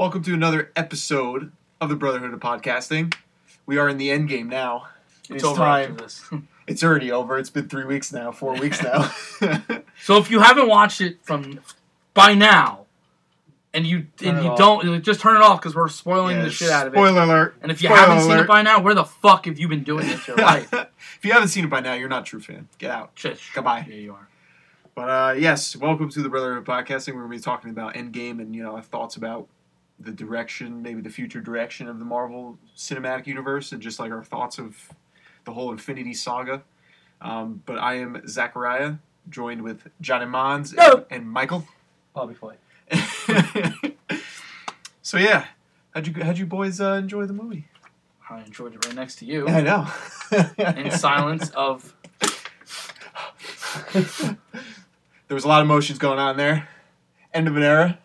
Welcome to another episode of the Brotherhood of Podcasting. We are in the end game now. It's, It's time. It's already over. It's been three weeks now, four weeks now. so if you haven't watched it from by now, and you Turn and you off. don't just turn it off because we're spoiling the shit out of it. Spoiler alert. And if you Spoiler haven't seen it by now, where the fuck have you been doing this your life? if you haven't seen it by now, you're not a true fan. Get out. Shit. Goodbye. Yeah, you are. But uh, yes, welcome to the Brotherhood of Podcasting. We're going to be talking about Endgame and you know our thoughts about the direction, maybe the future direction of the Marvel Cinematic Universe, and just like our thoughts of the whole Infinity Saga. Um, but I am Zachariah, joined with Johnny Mons and, No. and Michael. Bobby Flay. so yeah, how'd you how'd you boys uh, enjoy the movie? I enjoyed it right next to you I know. in silence of there was a lot of emotions going on there. End of an era.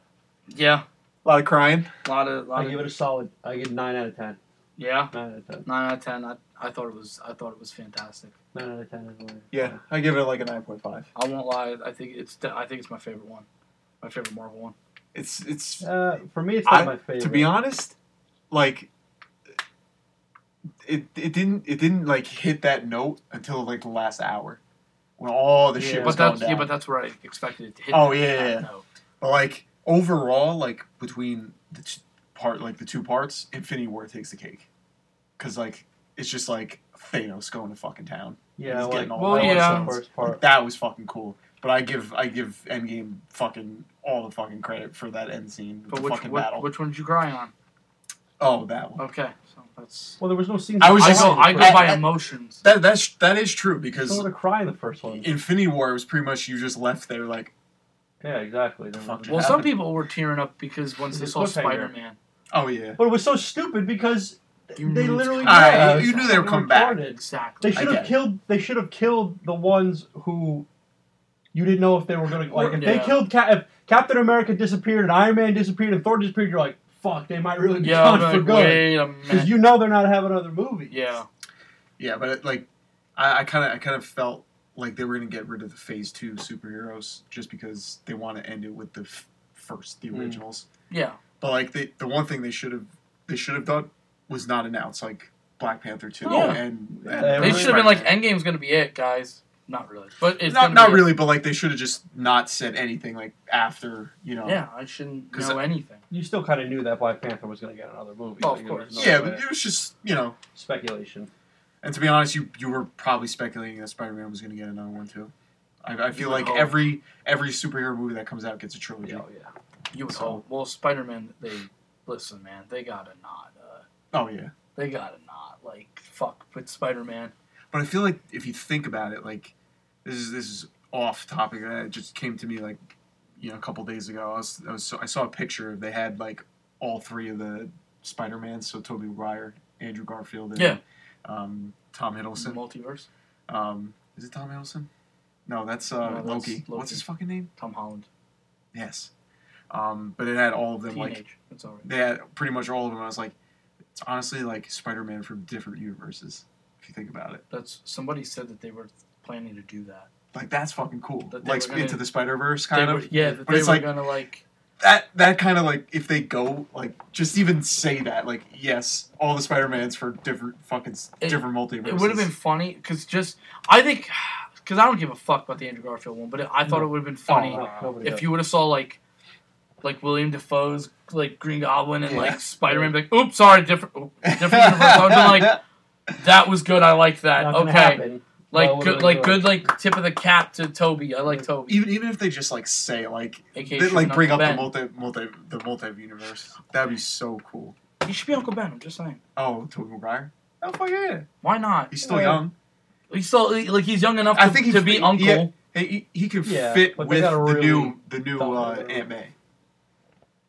yeah, A lot of crying. a lot of, lot I of give it a solid. I give nine out of ten. yeah, Nine out of ten. nine out of ten. I, I thought it was I thought it was fantastic. Nine out of ten is. Yeah, I give it like a nine point five. I won't lie. I think it's I think it's my favorite one, my favorite Marvel one. It's it's Uh, for me, it's not I- my favorite. to be honest, like it it didn't it didn't like hit that note until like the last hour when all the shit was But that's going yeah, but that's where I expected it to hit. Oh, that- yeah, that yeah. note. But like overall, like between the t- part, like the two parts, Infinity War takes the cake, because like it's just like Thanos going to fucking town. yeah, He's like, getting all Well, yeah. the first Like, that was fucking cool. But I give I give Endgame fucking all the fucking credit for that end scene, But the which fucking which, battle. which one did you cry on? oh, that one. Okay, so that's. Well, there was no scene. I was I just- go I go I- by I- emotions. That that's that is true because I want to cry in the first one. Infinity War was pretty much you just left there like Yeah, exactly. There Fuck was- Well, happened? some people were tearing up because once they saw cliffhanger. Spider Man. oh yeah But it was so stupid because You they knew- literally. Alright, yeah, you knew they were fucking come back. retarded. Exactly. They I should get have it. killed. They should have killed the ones who you didn't know if they were going to like. If they Yeah. killed Cap, if Captain America disappeared and Iron Man disappeared and Thor disappeared, you're like, fuck, they might really be Yeah, I'm gone for like, good wait a because minute. you know they're not having another movie. Yeah. yeah but it, like I kind of I kind of felt like they were gonna get rid of the Phase Two superheroes just because they want to end it with the f- first the Mm. originals. Yeah. But like they, the one thing they should have they should have done was not announce like Black Panther two Yeah. and, and They They really should have been like, Spider-Man. Endgame's going to be it, guys. Not really. But it's not not be it. really, but like they should have just not said anything like after you know. Yeah, I shouldn't know anything. You still kind of knew that Black Panther was going to get another movie. Oh, of course. no Yeah, way. but it was just you know. speculation. And to be honest, you you were probably speculating that Spider Man was going to get another one too. I, I feel like hope. every every superhero movie that comes out gets a trilogy. Oh yeah. You would So- hope. Well, Spider Man, they. Listen, man, they got to not. Uh, Oh yeah, they got to not. Like, fuck with Spider Man. but I feel like if you think about it, like this is this is off topic. uh, It just came to me like you know a couple days ago. I was, I was I saw a picture. They had like all three of the Spider Mans. So Tobey Maguire, Andrew Garfield, and Yeah. Um, Tom Hiddleston. Multiverse. Um, is it Tom Hiddleston? No, that's uh, No, that's Loki. Loki. What's his fucking name? Tom Holland. Yes. Um, but it had all of them like That's alright. they had pretty much all of them. I was like, it's honestly like Spider-Man from different universes. If you think about it, That's somebody said that they were planning to do that. like that's fucking cool. That Like gonna- into the Spider Verse kind were- of. yeah, that but they it's were like- gonna like. That that kind of like if they go like just even say that like yes, all the Spider-Mans for different fucking It- different multiverses. It would have been funny because just I think because I don't give a fuck about the Andrew Garfield one, but it, I thought No. it would have been funny Oh, No, if does. you would have saw like like William Dafoe's like Green Goblin and Yeah. like Spider Man, like oops, sorry, different, oop, different universe. I would have been like, that was good. I like that. Okay, happen. Like Well, it good, would've like been good, like tip of the cap to Tobey. I like Tobey. even even if they just like say like AKA they like bring up Uncle the multi multi the multi universe. That'd be so cool. Ben. He should be Uncle Ben. I'm just saying. Oh, Tobey Maguire. Oh fuck yeah, Why not? he's still Yeah. young. He's still like he's young enough to, I think he to be fit- Uncle. yeah. Hey, he, he could Yeah, fit but they with gotta the really new the new thought uh, it. Aunt May,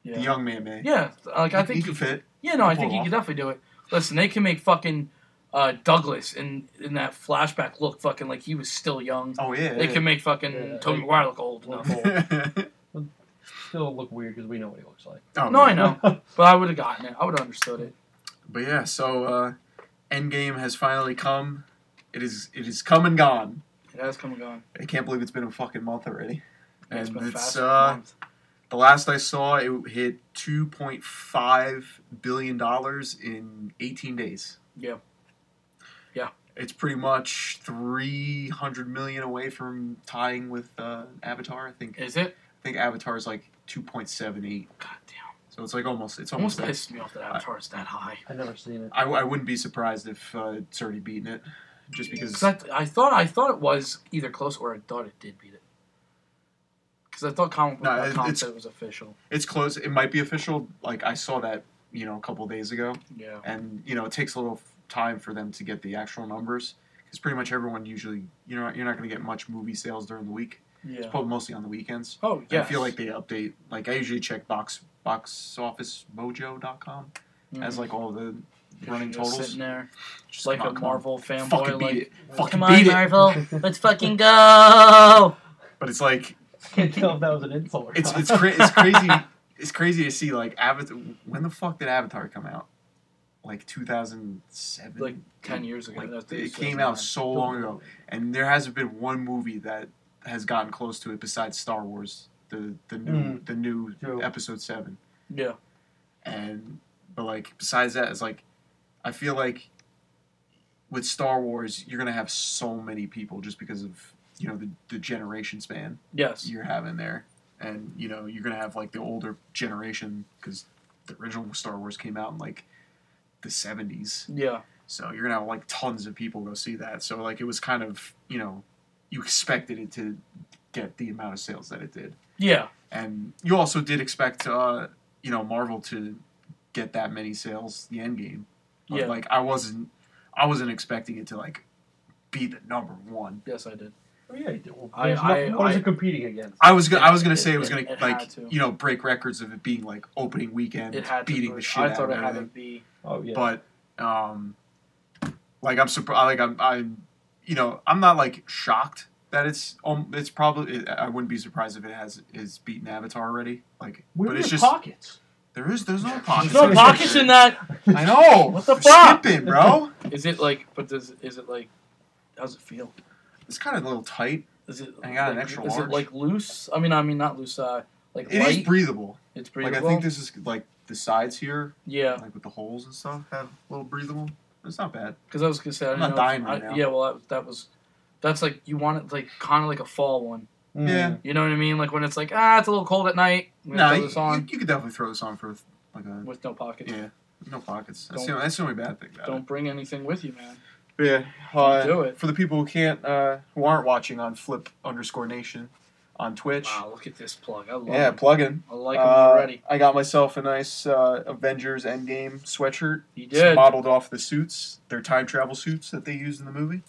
Yeah. the young man May. Yeah, like I He- think he could fit. Yeah, no, I think it he off. could definitely do it. Listen, they can make fucking uh, Douglas in in that flashback look fucking like he was still young. Oh yeah. They can make fucking Yeah, Tobey like- look old enough. old. Still look weird because we know what he looks like. oh, No, I know, but I would have gotten it. I would have understood it. But yeah, so uh, Endgame has finally come. It is it is come and gone. It has come and gone. I can't believe it's been a fucking month already. It's And been it's fast. for uh, month. the last I saw, it hit two point five billion dollars in eighteen days. Yeah. It's pretty much three hundred million away from tying with uh, Avatar. I think. Is it? I think Avatar is like two point seven eight. God damn. So it's like almost. It's Almost almost. there. pissed me off that Avatar's that high. I've never seen it. I, I wouldn't be surprised if uh, it's already beaten it, just because. I, I thought I thought it was either close or I thought it did beat it. Because I thought comic No, it- com it's- said it was official. It's close. It might be official. Like I saw that, you know, a couple days ago, Yeah. and you know, it takes a little time for them to get the actual numbers because pretty much everyone usually, you know, you're not going to get much movie sales during the week. It's Yeah. probably mostly on the weekends. Oh yeah. I feel like they update. Like I usually check box box office mojo.com boxofficemojo.com as mm-hmm. like all the running totals. sitting there, Just just like come a on, come. Marvel Fucking fanboy. beat Like, it. Fucking come on, beat it. Marvel, let's fucking go. But it's like Can't tell if that was an insult or it's it's cra- it's crazy. It's crazy to see like Avatar. When the fuck did Avatar come out? Like 2007. Like ten years ago. Like, it that's came out so long ago, and there hasn't been one movie that has gotten close to it besides Star Wars, the the new Mm. the new True. Episode Seven. Yeah. And but like besides that, it's like I feel like with Star Wars, you're gonna have so many people just because of you know the the generation span Yes. you're having there, and you know you're gonna have like the older generation because the original Star Wars came out in like the 70s. Yeah. So you're gonna have like tons of people go see that. So like it was kind of you know you expected it to get the amount of sales that it did, Yeah. and you also did expect uh, you know Marvel to get that many sales. The end game, But, Yeah. Like I wasn't I wasn't expecting it to like be the number one. Yes, I did. Oh, yeah, you do. Well, I- there's I- no- what is I- it competing against? I was gonna, I was gonna It- say it was gonna it like had to. you know break records of it being like opening weekend, It had beating be- the shit I out thought of it had to everything. be. Oh yeah. but um like i'm surprised like i'm i'm you know i'm not like shocked that it's um it's probably it, i wouldn't be surprised if it has is beaten avatar already like Where but are it's your just pockets? there is there's no pockets There's no pockets in that. i know What the They're fuck? skipping bro Is it like? But does is it like? How's it feel? It's kind of a little tight Is it? I got an like, extra Is large. it like loose? I mean, I mean not loose. Uh, like It is light. breathable it's breathable. like breathable. i think this is like the sides here Yeah, like with the holes and stuff have a little breathable it's not bad because I was gonna say I I'm didn't not know if- dying right I- now. Yeah, well, that, that was. That's like you want it like kind of like a fall one. Mm. Yeah. You know what I mean? Like when it's like ah, it's a little cold at night. No throw you, this on you, you could definitely throw this on for like a with no pockets. yeah no pockets that's, the, only- that's the only bad thing about it Don't bring anything with you, man. Yeah, uh, do it. for the people who can't, uh, who aren't watching on Flip underscore Nation on Twitch. Wow, look at this plug. I love it. Yeah, it. plug in. I like them Uh, already. I got myself a nice uh, Avengers Endgame sweatshirt. You It's did. modeled off the suits, their time travel suits that they used in the movie.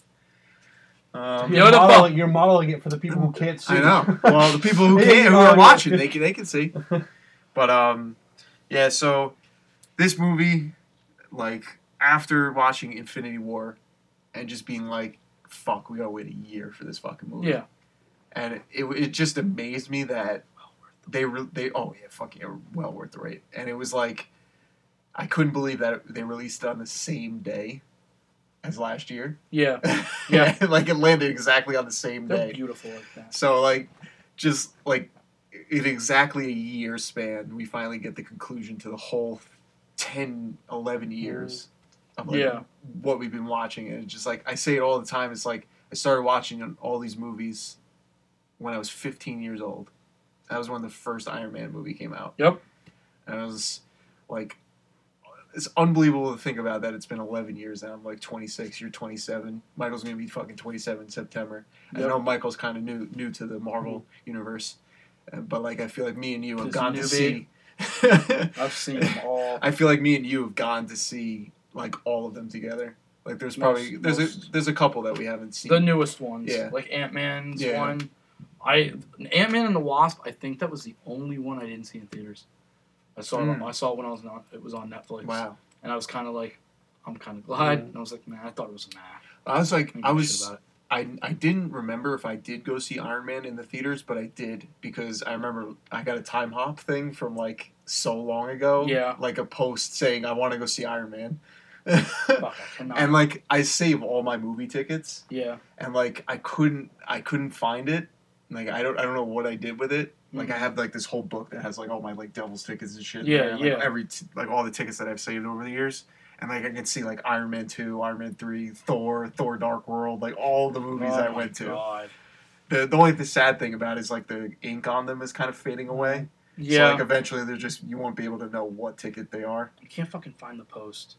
Um, Yeah. You're, modeling, you're modeling it for the people who can't see. I know. Well, the people who can't, who are watching, they can they can see. But um, yeah. So this movie, like after watching Infinity War, and just being like, "Fuck, we gotta wait a year for this fucking movie." Yeah. And it it, it just amazed me that they re- they oh yeah fucking yeah well worth the wait. And it was like, I couldn't believe that they released it on the same day as last year. Yeah, yeah, like it landed exactly on the same they're day. beautiful like that. So like, just like in exactly a year span, we finally get the conclusion to the whole 10, 11 years of like Yeah. what we've been watching. And it's just like I say it all the time. It's like I started watching all these movies when I was 15 years old. That was when the first Iron Man movie came out. Yep. And I was like, it's unbelievable to think about that. It's been 11 years now. I'm like 26. You're 27. Michael's gonna be fucking 27 in September. I know Michael's kind of new new to the Marvel universe, uh, but like I feel like me and you have gone to see. I've seen them all. I feel like me and you have gone to see like all of them together. Like there's probably Most- there's a there's a couple that we haven't seen. The newest ones, Yeah. like Ant Man's Yeah. one. I Ant Man and the Wasp. I think that was the only one I didn't see in theaters. I saw it. Hmm. I saw it when I was not. It was on Netflix. wow. And I was kind of like, I'm kind of glad. Mm. And I was like, man, I thought it was a nah. I was like I shit was. I, I didn't remember if I did go see Iron Man in the theaters, but I did because I remember I got a time hop thing from like so long ago. Yeah. Like a post saying I want to go see Iron Man. Fuck, and like I save all my movie tickets yeah, and like I couldn't I couldn't find it. Like I don't I don't know what I did with it. Like Mhm. I have like this whole book that has like all my like Devil's tickets and shit. Yeah, like, yeah. Every t- like all the tickets that I've saved over the years, and like I can see like Iron Man two, Iron Man three, Thor, Thor Dark World, like all the movies Oh I went to. God. The the only the sad thing about it is like the ink on them is kind of fading away. Yeah, So like eventually they're just you won't be able to know what ticket they are. You can't fucking find the post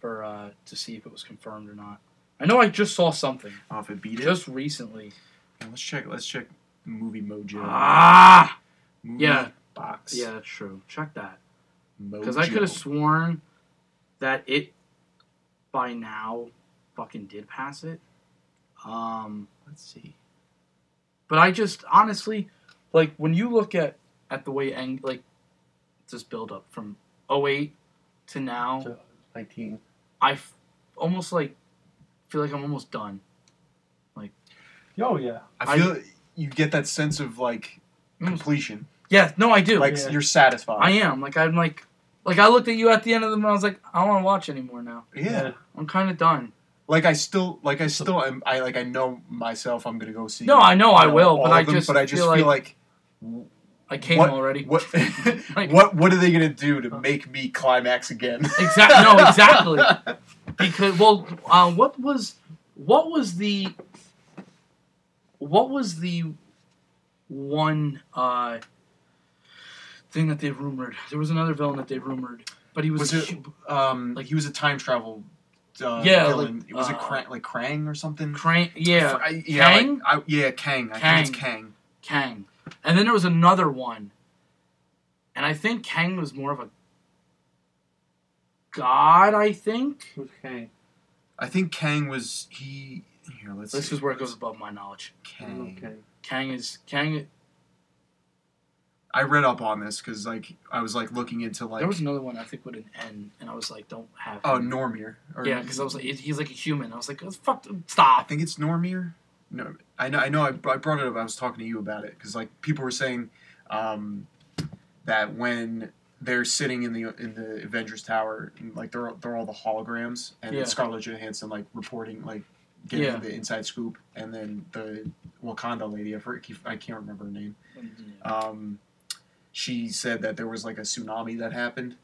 for uh to see if it was confirmed or not. I know I just saw something Oh, if it beat it. just recently. Yeah, let's check. Let's check Movie Mojo. Ah, Movie yeah. Box. yeah, that's true. Check that because I could have sworn that it by now fucking did pass it. Um, Let's see. but I just honestly like when you look at at the way Eng like this build up from 08 to now. To 19. I f- almost like feel like I'm almost done. Like, oh yeah. I feel you get that sense of like mm. completion. Yeah, no, I do. Like Yeah. you're satisfied. I am. Like I'm like like I looked at you at the end of the and I was like, I don't want to watch anymore now. yeah. I'm kind of done. Like I still like I still am I like I know myself I'm gonna go see No, I know I will, but I of them, just but I just feel feel like, like, I came what- already. what Like- what what are they gonna do to make me climax again? Exact- no, exactly. because well, uh, what was what was the what was the one uh, thing that they rumored? There was another villain that they rumored, but he was, Was it um Like- he was a time travel uh, Yeah, villain. like, was it uh, Krang, like Krang or something? Crank? Yeah, I, yeah, Kang? like, I, yeah, Kang. I think it's Kang. Kang. And then there was another one. And I think Kang was more of a god, I think. Who's Kang? I think Kang was he. Here, let's. This see. is where it goes above my knowledge. Kang. Okay. Kang is Kang I read up on this because like I was like looking into like there was another one I think with an N and I was like, don't have oh him. Normir. Or, Yeah, because I was like, he's like a human. I was like, fuck, stop I think it's Normir. No, I know. I know. I, I brought it up. I was talking to you about it because like people were saying um, that when they're sitting in the in the Avengers Tower, and, like they're they're all the holograms, and Yeah. Scarlett Johansson like reporting like getting Yeah. the inside scoop, and then the Wakanda lady. I forget- I can't remember her name. um, she said that there was like a tsunami that happened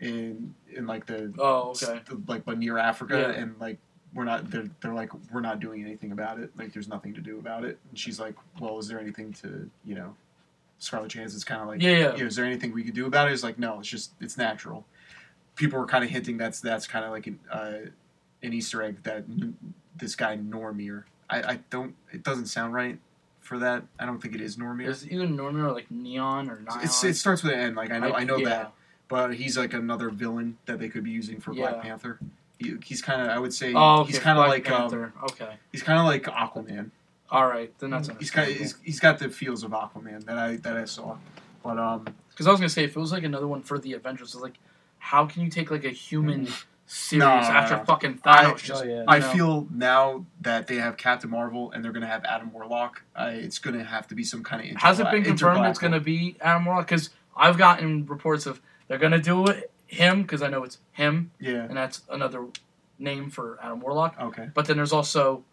in in like the Oh, okay. like but near Africa Yeah. and like we're not they're, they're like we're not doing anything about it like there's nothing to do about it and she's like well is there anything to you know Scarlett Johansson's kind of like Yeah, yeah. "Yeah, is there anything we could do about it it's like no it's just it's natural people were kind of hinting that's that's kind of like an uh, an Easter egg that n- this guy Normir I, I don't it doesn't sound right for that I don't think it is Normir It's either Normir or like Neon or Neon. it's, it starts with an N. Like I know, I, know yeah. that, but he's like another villain that they could be using for Yeah. Black Panther. He, he's kind of, I would say, Oh, okay. he's kind of Black like, um, okay. he's kind of like Aquaman. All right, then that's He's kind of, he's, he's got the feels of Aquaman that I that I saw, but um, Because I was gonna say if it was like another one for the Avengers, it's like, how can you take like a human series No, no, after no. fucking I- just Oh, yeah. I know. feel now that they have Captain Marvel and they're gonna have Adam Warlock, I, it's gonna have to be some kind of has it been confirmed it's gonna be Adam Warlock? Because I've gotten reports of they're gonna do it him because I know it's him, Yeah. and that's another name for Adam Warlock. Okay. But then there's also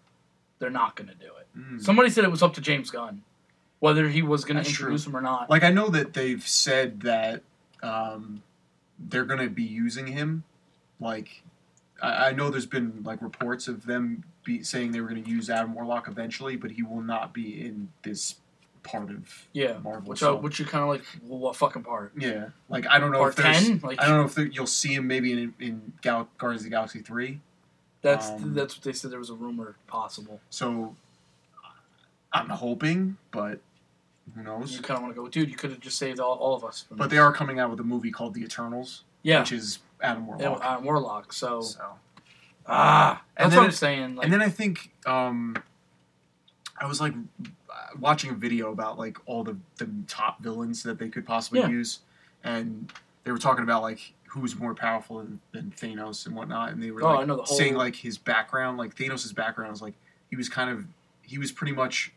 they're not gonna do it. Mm. Somebody said it was up to James Gunn whether he was That's true. introduce him or not. Like I know that they've said that um, they're gonna be using him. Like I, I know there's been like reports of them be saying they were gonna use Adam Warlock eventually, but he will not be in this part of yeah, Marvel. which so- which you kind of like well, what fucking part? yeah, like I don't know Part if there's. ten? Like I don't know if there, you'll see him maybe in in Gal- Guardians of the Galaxy three. that's um, that's what they said. There was a rumor possible. So I'm hoping, but who knows? You kind of want to go, dude. You could have just saved all, all of us. But this." they are coming out with a movie called The Eternals, yeah, which is Adam Warlock. uh, Warlock. So so. ah, And that's then what I'm saying. Like, and then I think um, I was like watching a video about like all the, the top villains that they could possibly Yeah. use, and they were talking about like who's more powerful than, than Thanos and whatnot, and they were Oh, like the whole- saying like his background, like Thanos' background was like he was kind of he was pretty much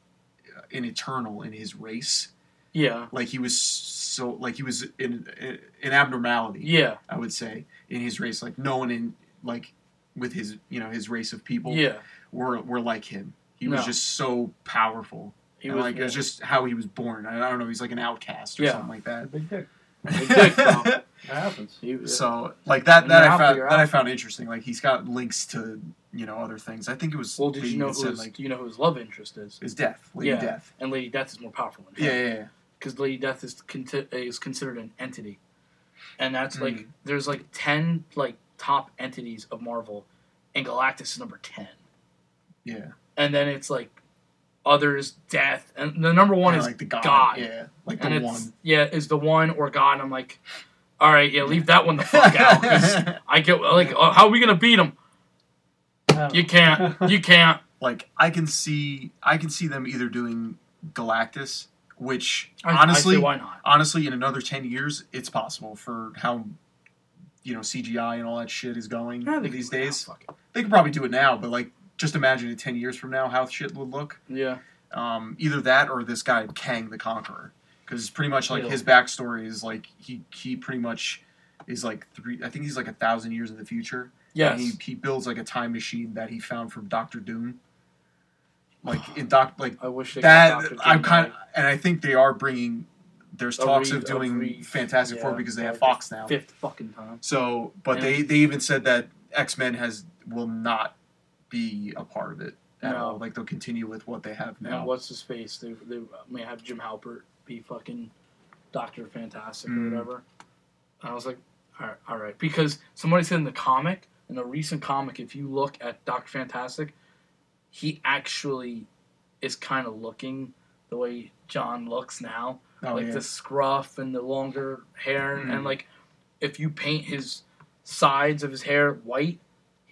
uh, an eternal in his race, yeah, like he was so like he was in, in an abnormality. yeah, I would say in his race, like no one in like with his you know his race of people yeah. were were like him. He was just so powerful He and was like it's just how he was born. I don't know. He's like an outcast or Yeah. something like that. Big dick. Big dick. That happens. He was- So like that that I out, found you're that I found interesting. Like he's got links to you know other things. I think it was. well, did they you know even who said, his, like do you know who his love interest is? is Death, Lady Yeah. Death. And Lady Death is more powerful than Yeah, yeah, yeah. because Lady Death is conti- is considered an entity, and that's like Mm. there's like ten like top entities of Marvel, and Galactus is number ten, yeah. and then it's like others, Death, and the number one Yeah, is like the God. God. Yeah, like and the it's one. yeah is the one or God. I'm like, all right, yeah, leave that one the fuck out I get like uh, how are we gonna beat him? You can't, you can't. like I can see I can see them either doing Galactus, which I, honestly I why not? honestly in another 10 years it's possible for how you know CGI and all that shit is going Yeah, these days. fuck. They could probably do it now, but like just imagine it 10 years from now how shit would look. Yeah, Um, either that or this guy Kang the Conqueror because it's pretty much like Yeah. his backstory is like he he pretty much is like three I think he's like a thousand years in the future yes. and he, he builds like a time machine that he found from Doctor Doom. Like in Doc, like I wish they that. I'm kind, of, and I think they are bringing. There's talks of doing Fantastic Four because they have Fox now. fifth fucking time. So, but they they even said that X Men has will not be a part of it at No. all. Like they'll continue with what they have Now, what's his face? They, they may have Jim Halpert be fucking Doctor Fantastic or Mm. whatever. And I was like, all right, all right, because somebody said in the comic, in a recent comic, if you look at Doctor Fantastic, he actually is kind of looking the way John looks now, oh like yeah, the scruff and the longer hair, Mm. and like if you paint his sides of his hair white,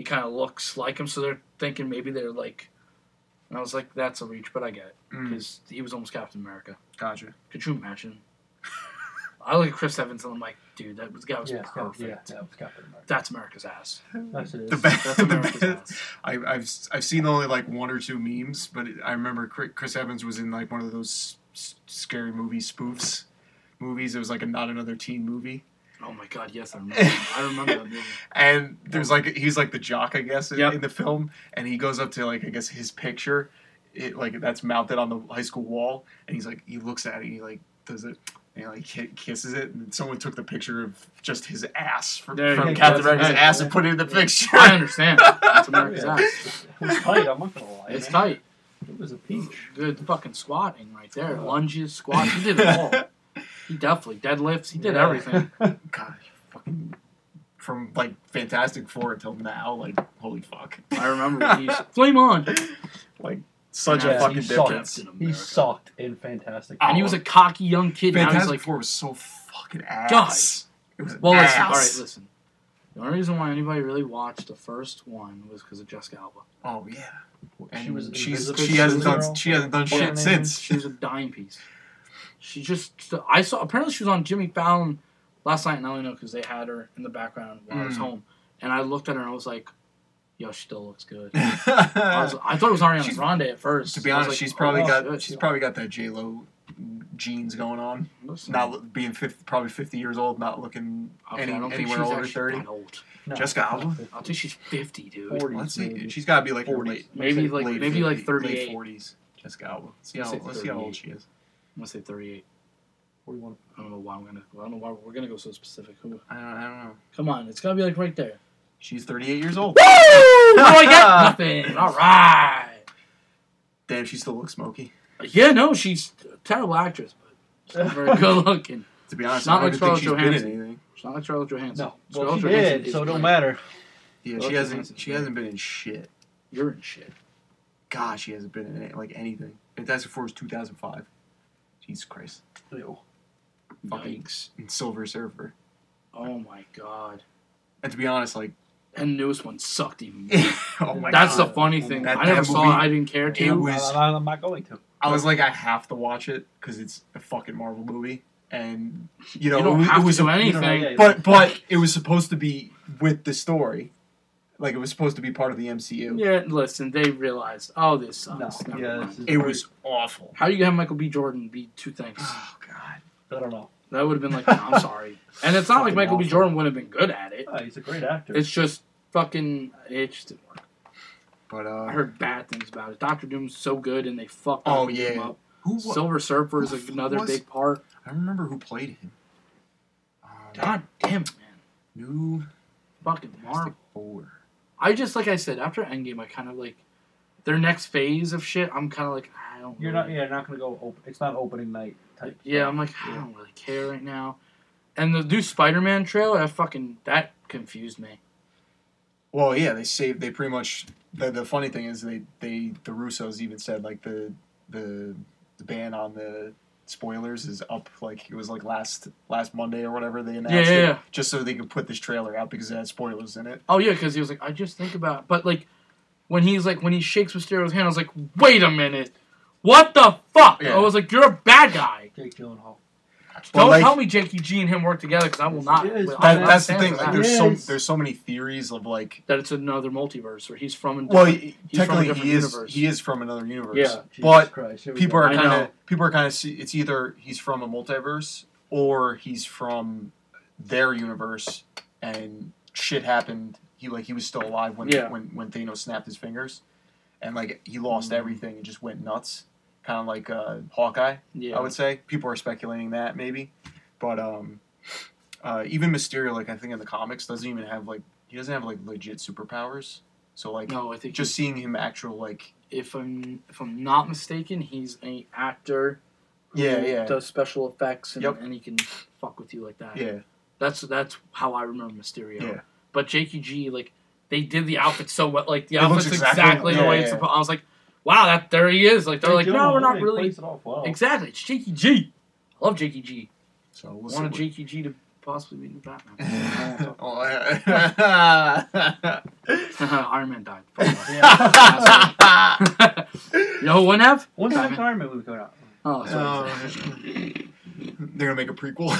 he kind of looks like him. So they're thinking maybe they're like, and I was like, that's a reach, but I get it Mm, because he was almost Captain America. gotcha. Could you imagine? I look at Chris Evans and I'm like, dude, that was, guy was Yeah, perfect. yeah, that was Captain America. That's America's ass. That's it. The best, That's the America's best. ass. I, I've I've seen only like one or two memes, but I remember Chris Evans was in like one of those scary movie spoofs movies. It was like a not another teen movie. Oh my god, yes, I remember. I remember that movie. And there's oh. like he's like the jock, I guess, in, Yep. in the film, and he goes up to like I guess his picture, it like that's mounted on the high school wall, and he's like he looks at it, and he like does it. And he, like ki- kisses it, and someone took the picture of just his ass from, There you from go. Captain That's- America's yeah. ass and put it in the picture. I understand. That's America's Yeah. ass. It was tight. I'm not gonna lie. It's man. tight. It was a peach. Good fucking squatting right there. Uh, Lunges, squats. He did it all. He definitely deadlifts. He did everything. God, fucking from like Fantastic Four until now, like holy fuck, I remember when he's flame on, like such Yeah, a fucking he sucked. difference. He sucked in Fantastic. Four. and he was a cocky young kid. Now he's Fantastic like, Four was so fucking ass. Guys. it was well, ass. listen. All right, listen. The only reason why anybody really watched the first one was because of Jessica Alba. Oh yeah, and She was she's, she hasn't done she hasn't done shit since. She was a dime piece. She just. I saw. Apparently, she was on Jimmy Fallon last night, and I only know because they had her in the background while I was Mm. home. And I looked at her and I was like, "Yo, she still looks good." I, was, I thought it was Ariana She's- Grande at first. to be honest, like, she's probably oh, got shit. she's probably got that J Lo genes going on. Listen, Not being 50, probably fifty years old, not looking okay, any, I don't think anywhere she's over thirty. that old. No, Jessica Alba? I think she's fifty, dude. 40. Let's see, maybe. she's got to be like her 40s. late Maybe like late maybe like 50 thirty-eight. late forties. Jessica Alba. Let's see how let's see how old she is. I'm gonna say thirty-eight. 41. I don't know why I'm gonna. I don't know why we're gonna go so specific. Who? I don't, I don't know. Come on, it's gotta be like right there. She's 38 years old. Woo! What I get? Nothing. All right. Damn, she still looks smoky. Yeah, no, she's a terrible actress, but she's not very good looking. To be honest, not I like don't think she's Scarlett been in Johansson. anything. She's not like Scarlett Johansson. No. Well, Scarlett she Johansson did, is so it don't great. matter. Yeah, Scarlett she hasn't. She great. hasn't been in shit. You're in shit. God, she hasn't been in it, like anything. Fantastic Four is 2005. Jesus Christ. Ew. Fucking Yikes. and Silver Surfer. Oh my god. And to be honest, like, And the newest one sucked even more. oh my god. That's god, the funny thing. That- I never that saw movie- it. I didn't care It to. was- I, I'm not going to. I was like, I have to watch it because it's a fucking Marvel movie, and you know, you don't it, was- have it was to do a- you know, anything. but but it was supposed to be with the story, like it was supposed to be part of the MCU. Yeah, listen, they realized, oh, this No. sucks. Never Yeah, mind. this is It was awful. How do you have Michael B. Jordan be two things? Oh god. I don't know. That would have been like, no, I'm sorry. And it's not like Fucking Michael B. awful. Jordan would have been good at it. Ah, he's a great actor. It's just fucking. It just didn't work. But uh, I heard bad things about it. Doctor Doom's so good, and they fucked Oh, him yeah. up. Who? wa- Silver Surfer is who another was- big part. I don't remember who played him. Um, God damn it, man. New Fucking Fantastic Marvel. Four. I just like I said after Endgame, I kind of like their next phase of shit. I'm kind of like I don't. You're really, not. Yeah, not gonna go. Open. It's not opening night type. Yeah, I'm like I don't really care right now. And the new Spider-Man trailer, that fucking that confused me. Well, yeah, they saved. They pretty much. The, the funny thing is, they they the Russos even said like the the the ban on the spoilers is up. Like it was like last last Monday or whatever they announced Yeah, yeah, it, yeah. just so they could put this trailer out because it had spoilers in it. Oh yeah, because he was like, I just think about, but like when he's like when he shakes Mysterio's hand, I was like, wait a minute, what the fuck? Yeah. I was like, you're a bad guy. Jake Gyllenhaal. Well, Don't like- tell me Jakey G and him work together because I will not. Yes, it is. I'll That, not that's the thing. Like, there's so there's so many theories of like. that it's another multiverse where he's from. A Well, he, he's from a technically he is universe. he is from another universe. Yeah. Jesus but Christ, here we people are kind of people are kind of it's either he's from a multiverse or he's from their universe and shit happened. He like he was still alive when Yeah. when when Thanos snapped his fingers, and like he lost Mm. everything and just went nuts, kind of like uh, Hawkeye. yeah. I would say people are speculating that maybe, but um, uh, even Mysterio like I think in the comics doesn't even have like he doesn't have like legit superpowers. So like no, I think just seeing him actual like if I'm if I'm not mistaken, he's an actor. who Yeah, yeah. Does special effects and, Yep. and he can fuck with you like that. yeah That's that's how I remember Mysterio. Yeah. But Jakey G, like they did the outfit so well. Like the It outfit's exactly- exactly, the way yeah. it's supposed. To I was like, wow, that there he is. Like they're like, no, we're not really it off well. exactly. It's Jakey G. I love Jakey G. so I we'll see. wanted what- Jakey G to possibly be the Batman. oh. Iron Man died. Yeah. you know who wouldn't have? When's the next Iron Man movie coming out? Oh, sorry. Oh, they're gonna make a prequel.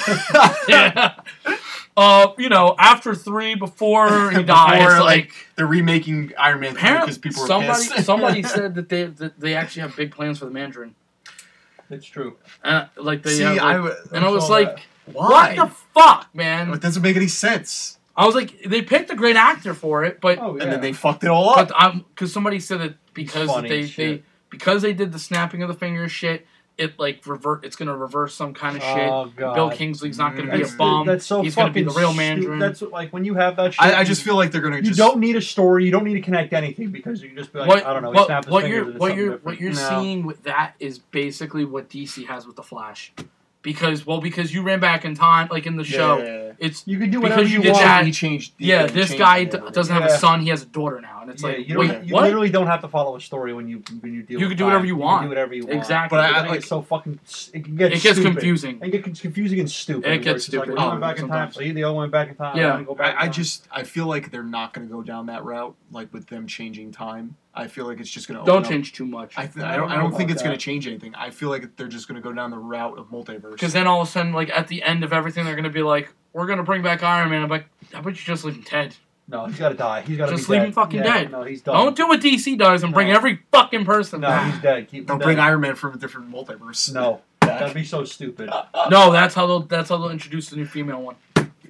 yeah. Uh, you know, after three, before he Before, dies, like, like, they're remaking Iron Man three because people are somebody pissed. somebody said that they that they actually have big plans for the Mandarin. It's true. Uh, like they See, have, like- I w- and I was like, that. why? what the fuck, man? It doesn't make any sense. I was like, they picked a great actor for it, but Oh yeah. And then they fucked it all up. but I'm because somebody said that because Funny they as they because they did the snapping of the fingers shit, it like revert. It's gonna reverse some kind of oh, shit. Oh god. Bill Kingsley's not gonna be That's, a bum. that's so He's gonna fucking be the real stu- Mandarin. That's what- like when you have that shit. I, I just feel like they're gonna you just. don't need a story. You don't need to connect anything because you can just be like, what, I don't know. He what, snapped his what fingers you're and it's what something you're different. what you're No. seeing with that is basically what DC has with the Flash, because well because you ran back in time like in the show, yeah, yeah. it's You can do Because whatever you you, did want. that- He changed. yeah this changed guy it, d- doesn't have Yeah. a son he has a daughter now and it's yeah, like you, don't, wait you literally don't have to follow a story when you when you deal. You with can do whatever time. you can want. do whatever you want. Exactly. But I- But I, then like- it's so fucking. It can get it gets confusing It gets confusing and stupid. It gets it's just like, stupid. we're Oh, going back in time. sometimes. So you the went back in time. Yeah. I'm go back in I, I just I feel like they're not going to go down that route, like with them changing time. I feel like it's just going to don't change too much I, th- I I don't. don't I don't think it's going to change anything. I feel like they're just going to go down the route of multiverse. because then all of a sudden like at the end of everything they're gonna be like we're gonna bring back Iron Man I'm like how about you just leave him dead no, he's got to die. He's got to Just be leave dead. him fucking Yeah, dead. No, he's done. don't do what DC does and bring No. every fucking person No, back he's dead. Keep Don't dead. bring Iron Man from a different multiverse. No, back. that'd be so stupid. no that's how they'll that's how they'll introduce the new female one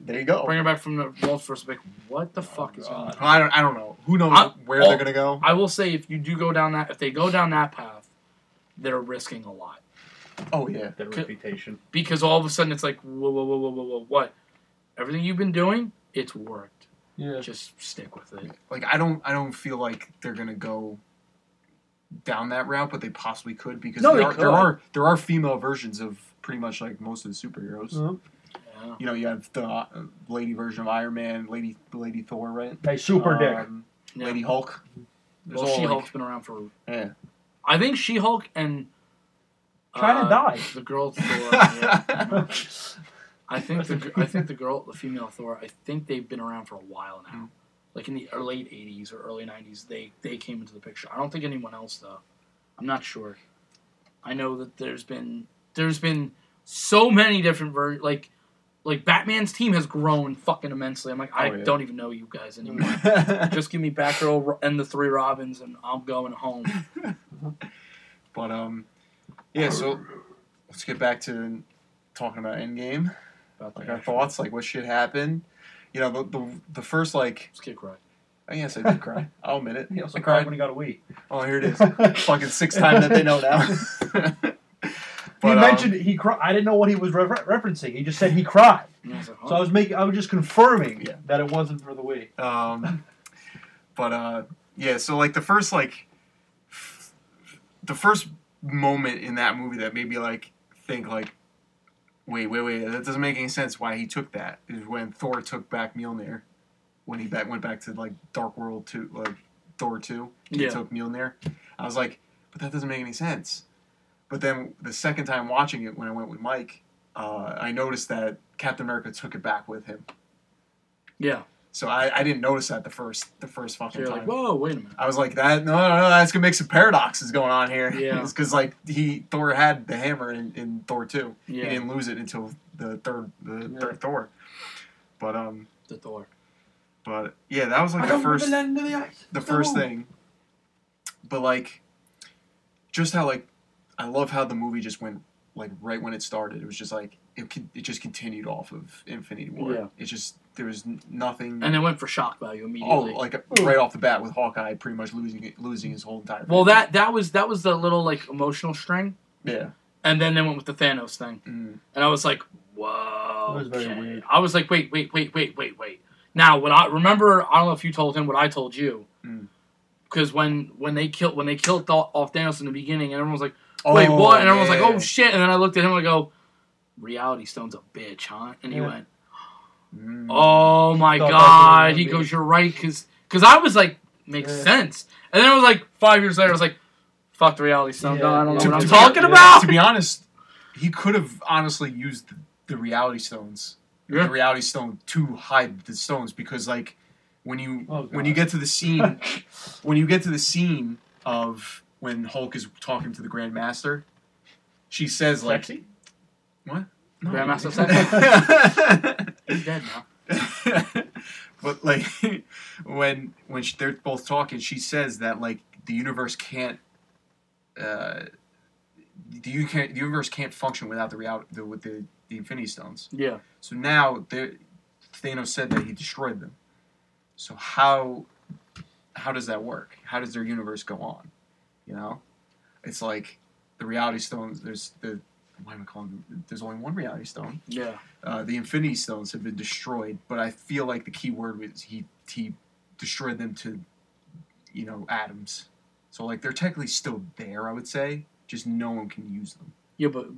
There you go. bring her back from the multiverse like what the fuck is going on I don't. I don't know. Who knows I- where oh. they're going to go? I will say if you do go down that if they go down that path, they're risking a lot Oh yeah. Their reputation. because all of a sudden it's like whoa whoa whoa whoa whoa whoa what everything you've been doing it's worked. Yeah. Just stick with it. Like I don't. I don't feel like they're going to go down that route, but they possibly could because No, there, they are, could. there are there are female versions of pretty much like most of the superheroes. Uh-huh. Yeah. You know, you have the uh, lady version of Iron Man, lady Lady Thor, right? Hey, super dick. Um, Yeah. Lady Hulk. There's Well, all, She like- Hulk's been around for. Yeah. I think She Hulk and. Trying to uh, die. The girl Thor. yeah. I think the I think the girl, the female Thor. I think they've been around for a while now. Like in the late '80s or early '90s, they they came into the picture. I don't think anyone else though. I'm not sure. I know that there's been there's been so many different ver like like Batman's team has grown fucking immensely. I'm like I Oh, yeah. don't even know you guys anymore. Just give me Batgirl and the three Robins, and I'm going home. but um, yeah. So let's get back to talking about Endgame. About Like the our thoughts, like what shit happened. You know, the the, the first like. This kid cried. I guess I did cry. I'll admit it. He also I cried cried. when he got a wee. Oh, here it is. Fucking sixth time that they know now. But, he um, mentioned he cried. I didn't know what he was re- referencing. He just said he cried. I was like, So I was making. I was just confirming Yeah. that it wasn't for the Wii. Um, but uh, yeah. So like the first like f- the first moment in that movie that made me like think like, wait, wait, wait, that doesn't make any sense. Why he took that is when Thor took back Mjolnir, when he back, went back to like Dark World two, like Thor two. He Yeah. took Mjolnir. I was like, but that doesn't make any sense. But then the second time watching it, when I went with Mike, uh, I noticed that Captain America took it back with him. yeah. So I, I didn't notice that the first the first So fucking you're time. like, whoa, wait a minute. I was like, that no, no, no, that's gonna make some paradoxes going on here. Yeah. because like he Thor had the hammer in, in Thor two. Yeah. He didn't lose it until the third the Yeah. third Thor. But um, The Thor. but yeah, that was like the first land the the first thing. But like, just how like, I love how the movie just went like right when it started. It was just like it it just continued off of Infinity War. Yeah. It just there was nothing. And it went for shock value immediately. Oh, immediately. like right off the bat with Hawkeye pretty much losing losing his whole entire. well, family. that that was that was the little like emotional string, yeah. and then they went with the Thanos thing, Mm. and I was like, whoa. It was very okay. weird. I was like, wait, wait, wait, wait, wait, wait. Now, what I remember, I don't know if you told him what I told you, Mm. because when when they killed when they killed off Thanos in the beginning, and everyone was like, wait, Oh, what? And everyone was like, oh shit, and then I looked at him and I go, Reality Stone's a bitch, huh? And he Yeah. went. Mm. Oh my god! He be- goes, "You're right," because cause I was like, "Makes Yeah. sense." And then it was like five years later, I was like, "Fuck the reality stone." Yeah, no, I don't know yeah. what I'm To- talking yeah. about. to be honest, he could have honestly used the, the reality stones, Yeah. the reality stone to hide the stones because like when you Oh, when you get to the scene when you get to the scene of when Hulk is talking to the Grand Master, she says like Sexy? what? No. Grandmaster He's dead now. but like when when she, they're both talking, she says that like the universe can't. Uh, the, you can't, the universe can't function without the reality the, with the, the Infinity Stones. Yeah, So now they're- Thanos said that he destroyed them. So how how does that work? How does their universe go on? You know, it's like the Reality Stones. There's the what am I calling? Them? There's only one Reality Stone. yeah. Uh, the Infinity Stones have been destroyed, but I feel like the key word was he he destroyed them to you know atoms. So like they're technically still there. I would say, just no one can use them. Yeah, but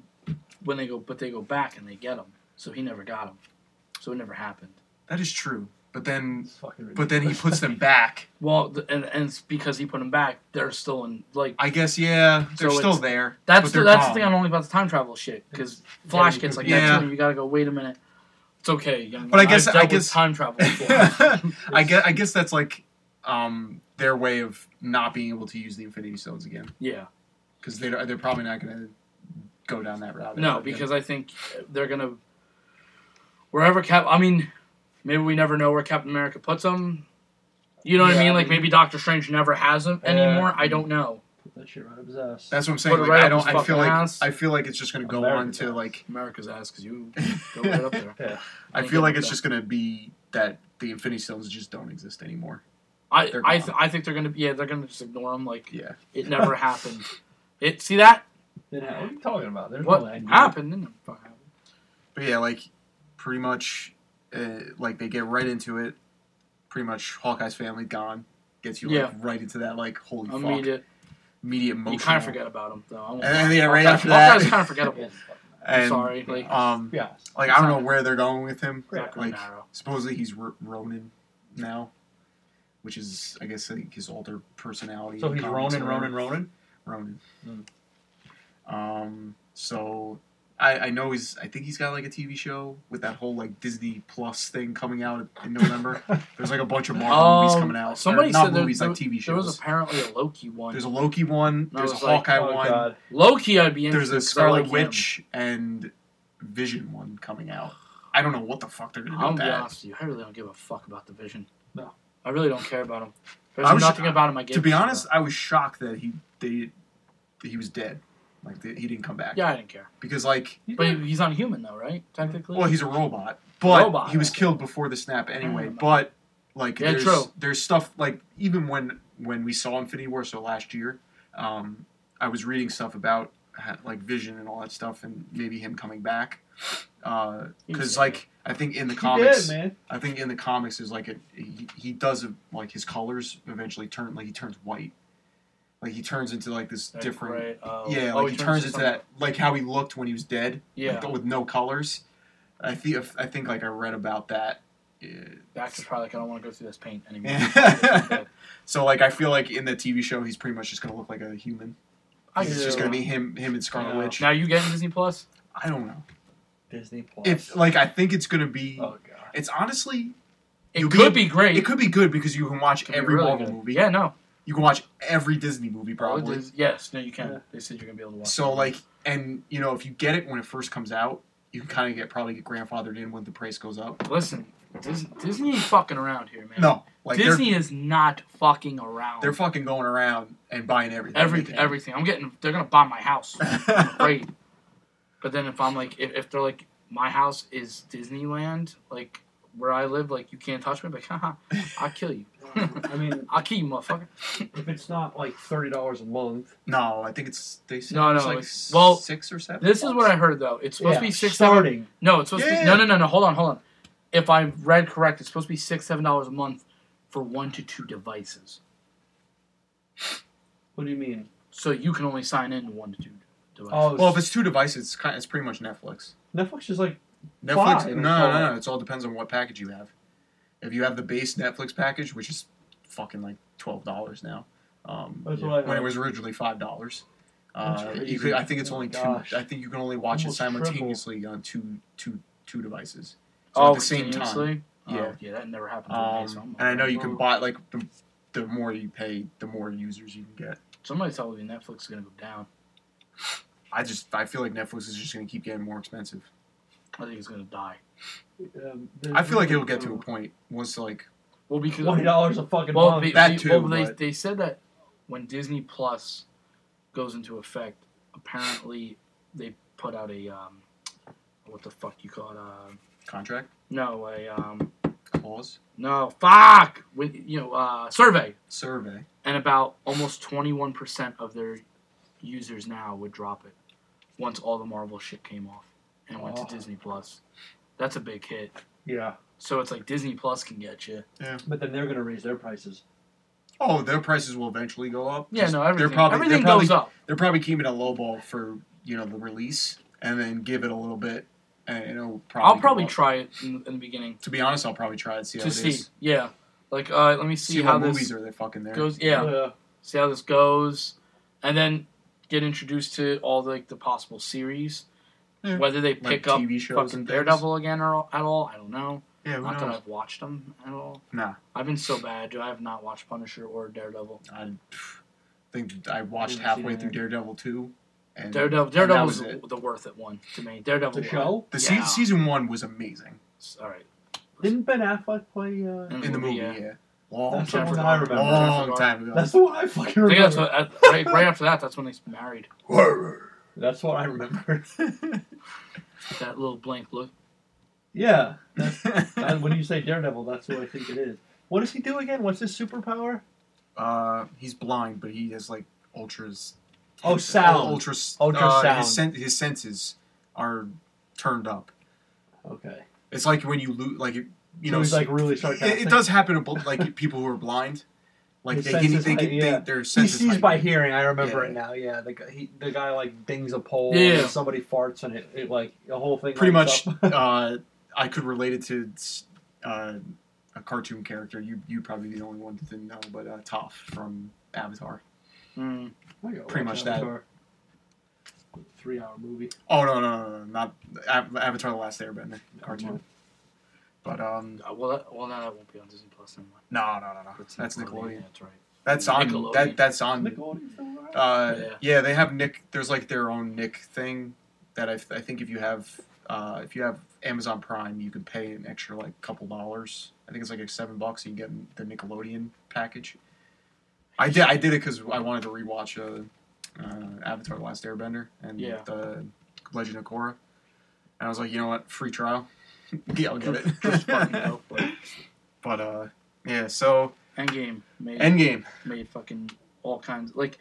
when they go, but they go back and they get them. So he never got them. So it never happened. That is true. But then but then he puts them back. Well, th- and, and it's because he put them back. They're still in like I guess yeah, they're So still it's- there. that's but the, they're that's the thing I don't like about the time travel shit because Flash gets like Yeah. that too. and You gotta go. Wait a minute. It's okay. young But I man. guess- I've I with guess- time travel before. I guess I guess that's like um, their way of not being able to use the Infinity Stones again yeah. because they they're probably not going to go down that route. No, ever again. because I think they're gonna wherever Cap. I mean, maybe we never know where Captain America puts them. You know what I mean? Like maybe Doctor Strange never has them Yeah. anymore. I don't know. Put that shit right up his ass. that's what I'm saying. Put it Like, right I don't. his I feel like ass. I feel like it's just going to go on to ass. like. America's ass because you go right up there. yeah. I Ain't feel like it's it just going to be that the Infinity Stones just don't exist anymore. I I, th- I think they're gonna yeah they're gonna just ignore them like Yeah. it never happened. It see that Then what are you talking about? There's what no happened didn't it happen. But yeah, like pretty much, uh, like they get right into it. Pretty much, Hawkeye's family gone. Gets you like Yeah. right into that like holy fuck Immediate. immediate emotional. You kind of forget about them though. And then, yeah, right Hawkeye- after that- Hawkeye's kind of forgettable. I'm And, sorry, like Um, Be honest. like I don't know where they're going with him. Zack Like Arrow. supposedly he's R- Ronin now, which is I guess like his alter personality. So he's comics Ronin, or whatever. Ronin, Ronin. Ronin. Hmm. Um. So I I know he's I think he's got like a TV show with that whole like Disney Plus thing coming out in November. There's like a bunch of Marvel movies Um, coming out. Somebody Or not said there, movies there, like TV there was shows. apparently a Loki one. There's a Loki one. There's a it's like- Hawkeye oh one. god. Loki, I'd be There's interested. a 'cause I Scarlet like him. Witch and Vision one coming out. I don't know what the fuck they're gonna do I'm with be that. honest with you. I really don't give a fuck about the Vision. No. I really don't care about him. There's nothing about him I. To be honest, about. I was shocked that he they that he was dead. Like that he didn't come back. yeah, I didn't care. Because like, But he- he's not human though, right? Technically. well, he's a robot, but Robot. he was killed before the snap anyway. Mm. But like, Yeah, there's true. there's stuff like even when when we saw Infinity War, so last year, um, I was reading stuff about like Vision and all that stuff, and maybe him coming back. Because He's- like I think in the comics, did. I think in the comics is like a, he, he does a, like his colors eventually turn like he turns white, like he turns into like this That different. gray- oh. Yeah, Oh, like he turns into something- that like how he looked when he was dead, Yeah, like, with no colors. I think I think like I read about that. uh, the probably like, I don't want to go through this paint anymore. So like I feel like in the TV show he's pretty much just gonna look like a human. I It's can just gonna be him, him and Scarlet Witch. Now you getting Disney Plus? I don't know. Disney Plus. If like I think it's gonna be. oh god. It's honestly It could be- be, great. it could be good because you can watch every really Marvel good. movie. Yeah, no. You can watch every Disney movie oh, probably. Oh, it is- yes, no, you can. Yeah. They said you're gonna be able to watch. So it. like, and you know, if you get it when it first comes out, you can kind of get probably get grandfathered in when the price goes up. listen, Dis- Disney ain't fucking around here, man. No, like Disney is not fucking around. they're they're fucking going around and buying everything. Every, they can. everything. I'm getting. They're gonna buy my house. Great. But then if I'm like, if, if they're like, my house is Disneyland, like where I live, like you can't touch me. I'm like, haha, I'll kill you. I mean, I'll kill you, motherfucker. if it's not like thirty dollars a month, no, I think it's they said No, it was no, like it's- well, six or seven. This is what I heard though. It's supposed yeah, to be six seven. starting. No, it's supposed to Yeah. be no, no, no, no. Hold on, hold on. If I read correct, it's supposed to be six, seven dollars a month for one to two devices. What do you mean? So you can only sign in to one to two devices. Oh, Well, if it's two devices, it's kind it's pretty much Netflix. Netflix is like Netflix, Five. no, no, no, no. It all depends on what package you have. If you have the base Netflix package, which is fucking like twelve dollars now, um, That's what I when it was originally five dollars, uh, you could. I think it's Oh only two. gosh. I think you can only watch Almost it simultaneously on two, two, two devices. So oh, at the same time, yeah. Oh, yeah, that never happened to me. So Um, I'm and I know you can oh. buy like the, the more you pay, the more users you can get. Somebody told me Netflix is gonna go down. I just I feel like Netflix is just going to keep getting more expensive. I think it's gonna die. um, I feel like it'll get to a point once like Well, because twenty dollars a fucking well, month. they, That they- too, well, they, but- they said that when Disney Plus goes into effect, apparently they put out a um, what the fuck you call it? Uh, contract no, a um, clause no, fuck with you know uh, survey, survey. and about almost twenty one percent of their users now would drop it once all the Marvel shit came off and went Oh. to Disney Plus. That's a big hit. yeah, So it's like Disney Plus can get you. but then they're gonna raise their prices. Oh, their prices will eventually go up. Yeah, Just- no, everything. They're probably everything they're probably, goes up. They're probably keeping a low ball for you know the release, and then give it a little bit, and it'll probably. I'll go probably up. try it in, in the beginning To be honest, I'll probably try it. See how to it see. is. Yeah, like uh, let me see, See, how what this movies are they fucking there. goes. Yeah, see how this goes, and then get introduced to all the, like the possible series. Yeah. Whether they Like pick up TV fucking. Daredevil again or at all, I don't know. Yeah, who Not that? I've watched them at all. Nah, I've been so bad, dude. I have not watched Punisher or Daredevil. I think I watched Didn't halfway through. Daredevil two, and Daredevil, and Daredevil that was was the, the worth it one to me. Daredevil. the show The se- season one was amazing All right. didn't Ben Affleck play? Uh, In in the movie. yeah. Yeah, long, That's time, one I remember. long time ago. That's the one I fucking I think remember. that's what. At, right, right after that, that's when they married. That's what I remember. That little blank look. yeah, Uh, when you say Daredevil, that's what I think it is. What does he do again? What's his superpower? uh, he's blind, but he has like ultras. Oh, sound. Ultra. Ultra uh, sound. His, sen- his senses are turned up. Okay, It's like when you lose, like you you know, he's like really it, sarcastic. it does happen to like people who are blind. Like His they can, senses they height- can, yeah. they, their He sees by hearing. I remember Yeah. it now. Yeah, the guy, he, the guy like dings a pole. Yeah. and somebody farts and it, it like the whole thing. Pretty much, uh, I could relate it to uh, a cartoon character. You you probably be the only one that didn't know, but uh, Toph from Avatar. Mm. Pretty watch much that. Three-hour movie. Oh no no no, no not Av- Avatar: The Last Airbender cartoon. But um, Uh, well, that, well, now that won't be on Disney Plus anymore. no no no no, It's that's Nickelodeon. Yeah, that's right. That's on Nickelodeon. that that's on. Nickelodeon's still around? Uh, Yeah. yeah. they have Nick. There's like their own Nick thing that I, I think if you have uh, if you have Amazon Prime, you can pay an extra like couple dollars. I think it's like seven bucks. You can get the Nickelodeon package. I did I did it because I wanted to rewatch uh, uh, Avatar: The Last Airbender and Yeah. the Legend of Korra, and I was like, you know what, free trial. yeah, I'll get it. Just fucking go for but uh, yeah. So Endgame made Endgame. made fucking all kinds like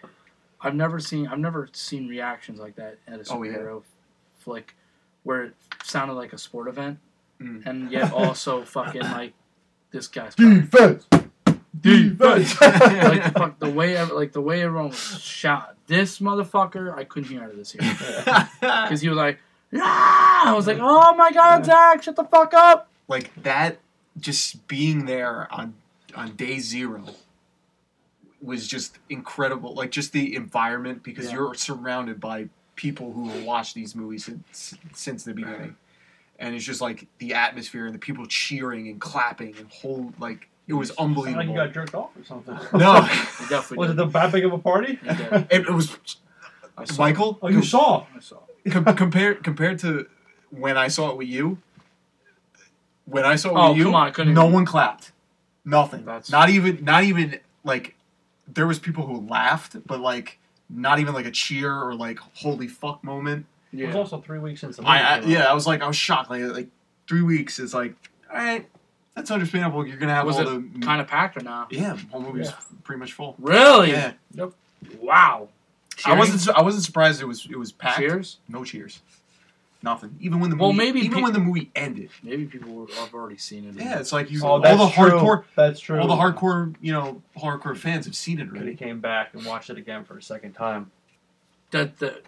I've never seen I've never seen reactions like that at a Oh, yeah. superhero flick where it sounded like a sport event Mm. and yet also fucking like this guy's Defense. Defense. like the fuck the way ev- like the way everyone was shot. this motherfucker I couldn't hear out of this here because he was like ah I was like oh my god Zach shut the fuck up! Like that just being there on on day zero was just incredible. Like just the environment because Yeah. you're surrounded by people who have watched these movies since, since the beginning. And it's just like the atmosphere and the people cheering and clapping and whole like it was unbelievable. Like you got jerked off or something. no. He definitely Was it the that big of a party? It, it was I saw michael? Oh, you saw. I saw com- compared compared to when i saw it with you when i saw it Oh, with you come on, I couldn't no even- one clapped. Nothing. That's- not even not even like there was people who laughed but like not even like a cheer or like holy fuck moment. It was also three weeks since the movie. I, I came out. yeah i was like i was shocked. Like like three weeks is like all right that's understandable. You're gonna have was all it the kind of packed or not? Yeah whole movie's Yeah. pretty much full. Really? Yeah. Wow i wasn't i wasn't surprised it was it was packed. Cheers? No cheers. Nothing. Even when the Well, movie maybe even pe- when the movie ended. Maybe people were, have already seen it. Yeah it's like you Oh, all that's the true. hardcore That's true. all the hardcore you know hardcore fans have seen it Could already. have came back and watched it again for a second time. that the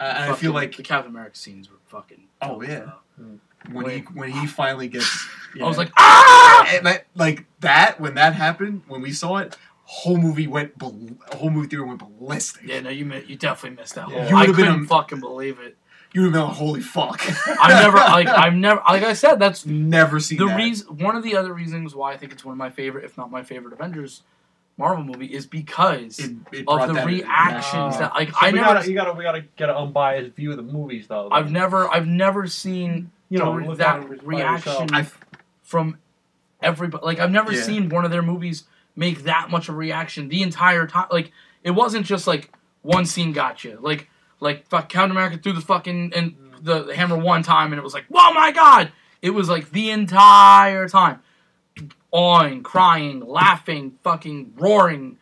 I, I feel like the Captain America scenes were fucking Oh, yeah. though. when he when he finally gets I was like ah! And that, like that when that happened when we saw it whole movie went bal- whole movie theater went ballistic yeah no you mi- you definitely missed that Yeah. whole You I would've been couldn't a- fucking believe it you would have been like, holy fuck I've never like I've never like I said that's never seen the that. reason one of the other reasons why I think it's one of my favorite if not my favorite Avengers Marvel movie is because it, it of the that- reactions that like So I never gotta, you gotta, we gotta get an unbiased view of the movies, though. I've never I've never seen you know, the re- look that at it by reaction from everybody. Like I've never Yeah. seen one of their movies make that much of a reaction the entire time. Like it wasn't just like one scene got you. Like like fuck Captain America threw the fucking and the, the hammer one time and it was like oh my god. It was like the entire time, awing, crying, laughing, fucking roaring,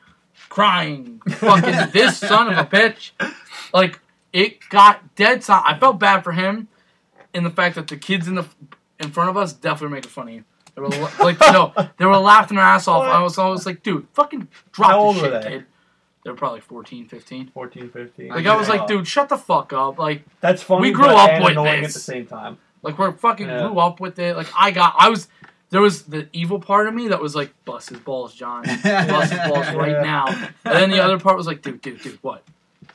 crying, fucking this son of a bitch. Like it got dead silent. I felt bad for him in the fact that the kids in the in front of us definitely making fun of you. They were like no, they were laughing their ass off. I was always like, dude, fucking drop How the old shit, were they? kid. They were probably 14, 15. 14, 15. Like I was like, dude, shut the fuck up. Like That's funny. we grew but up and with annoying this. at the same time. like we're fucking Yeah. grew up with it. Like I got I was there was the evil part of me that was like, bust his balls, John. Bust his balls right Yeah. now. And then the other part was like, dude, dude, dude, what?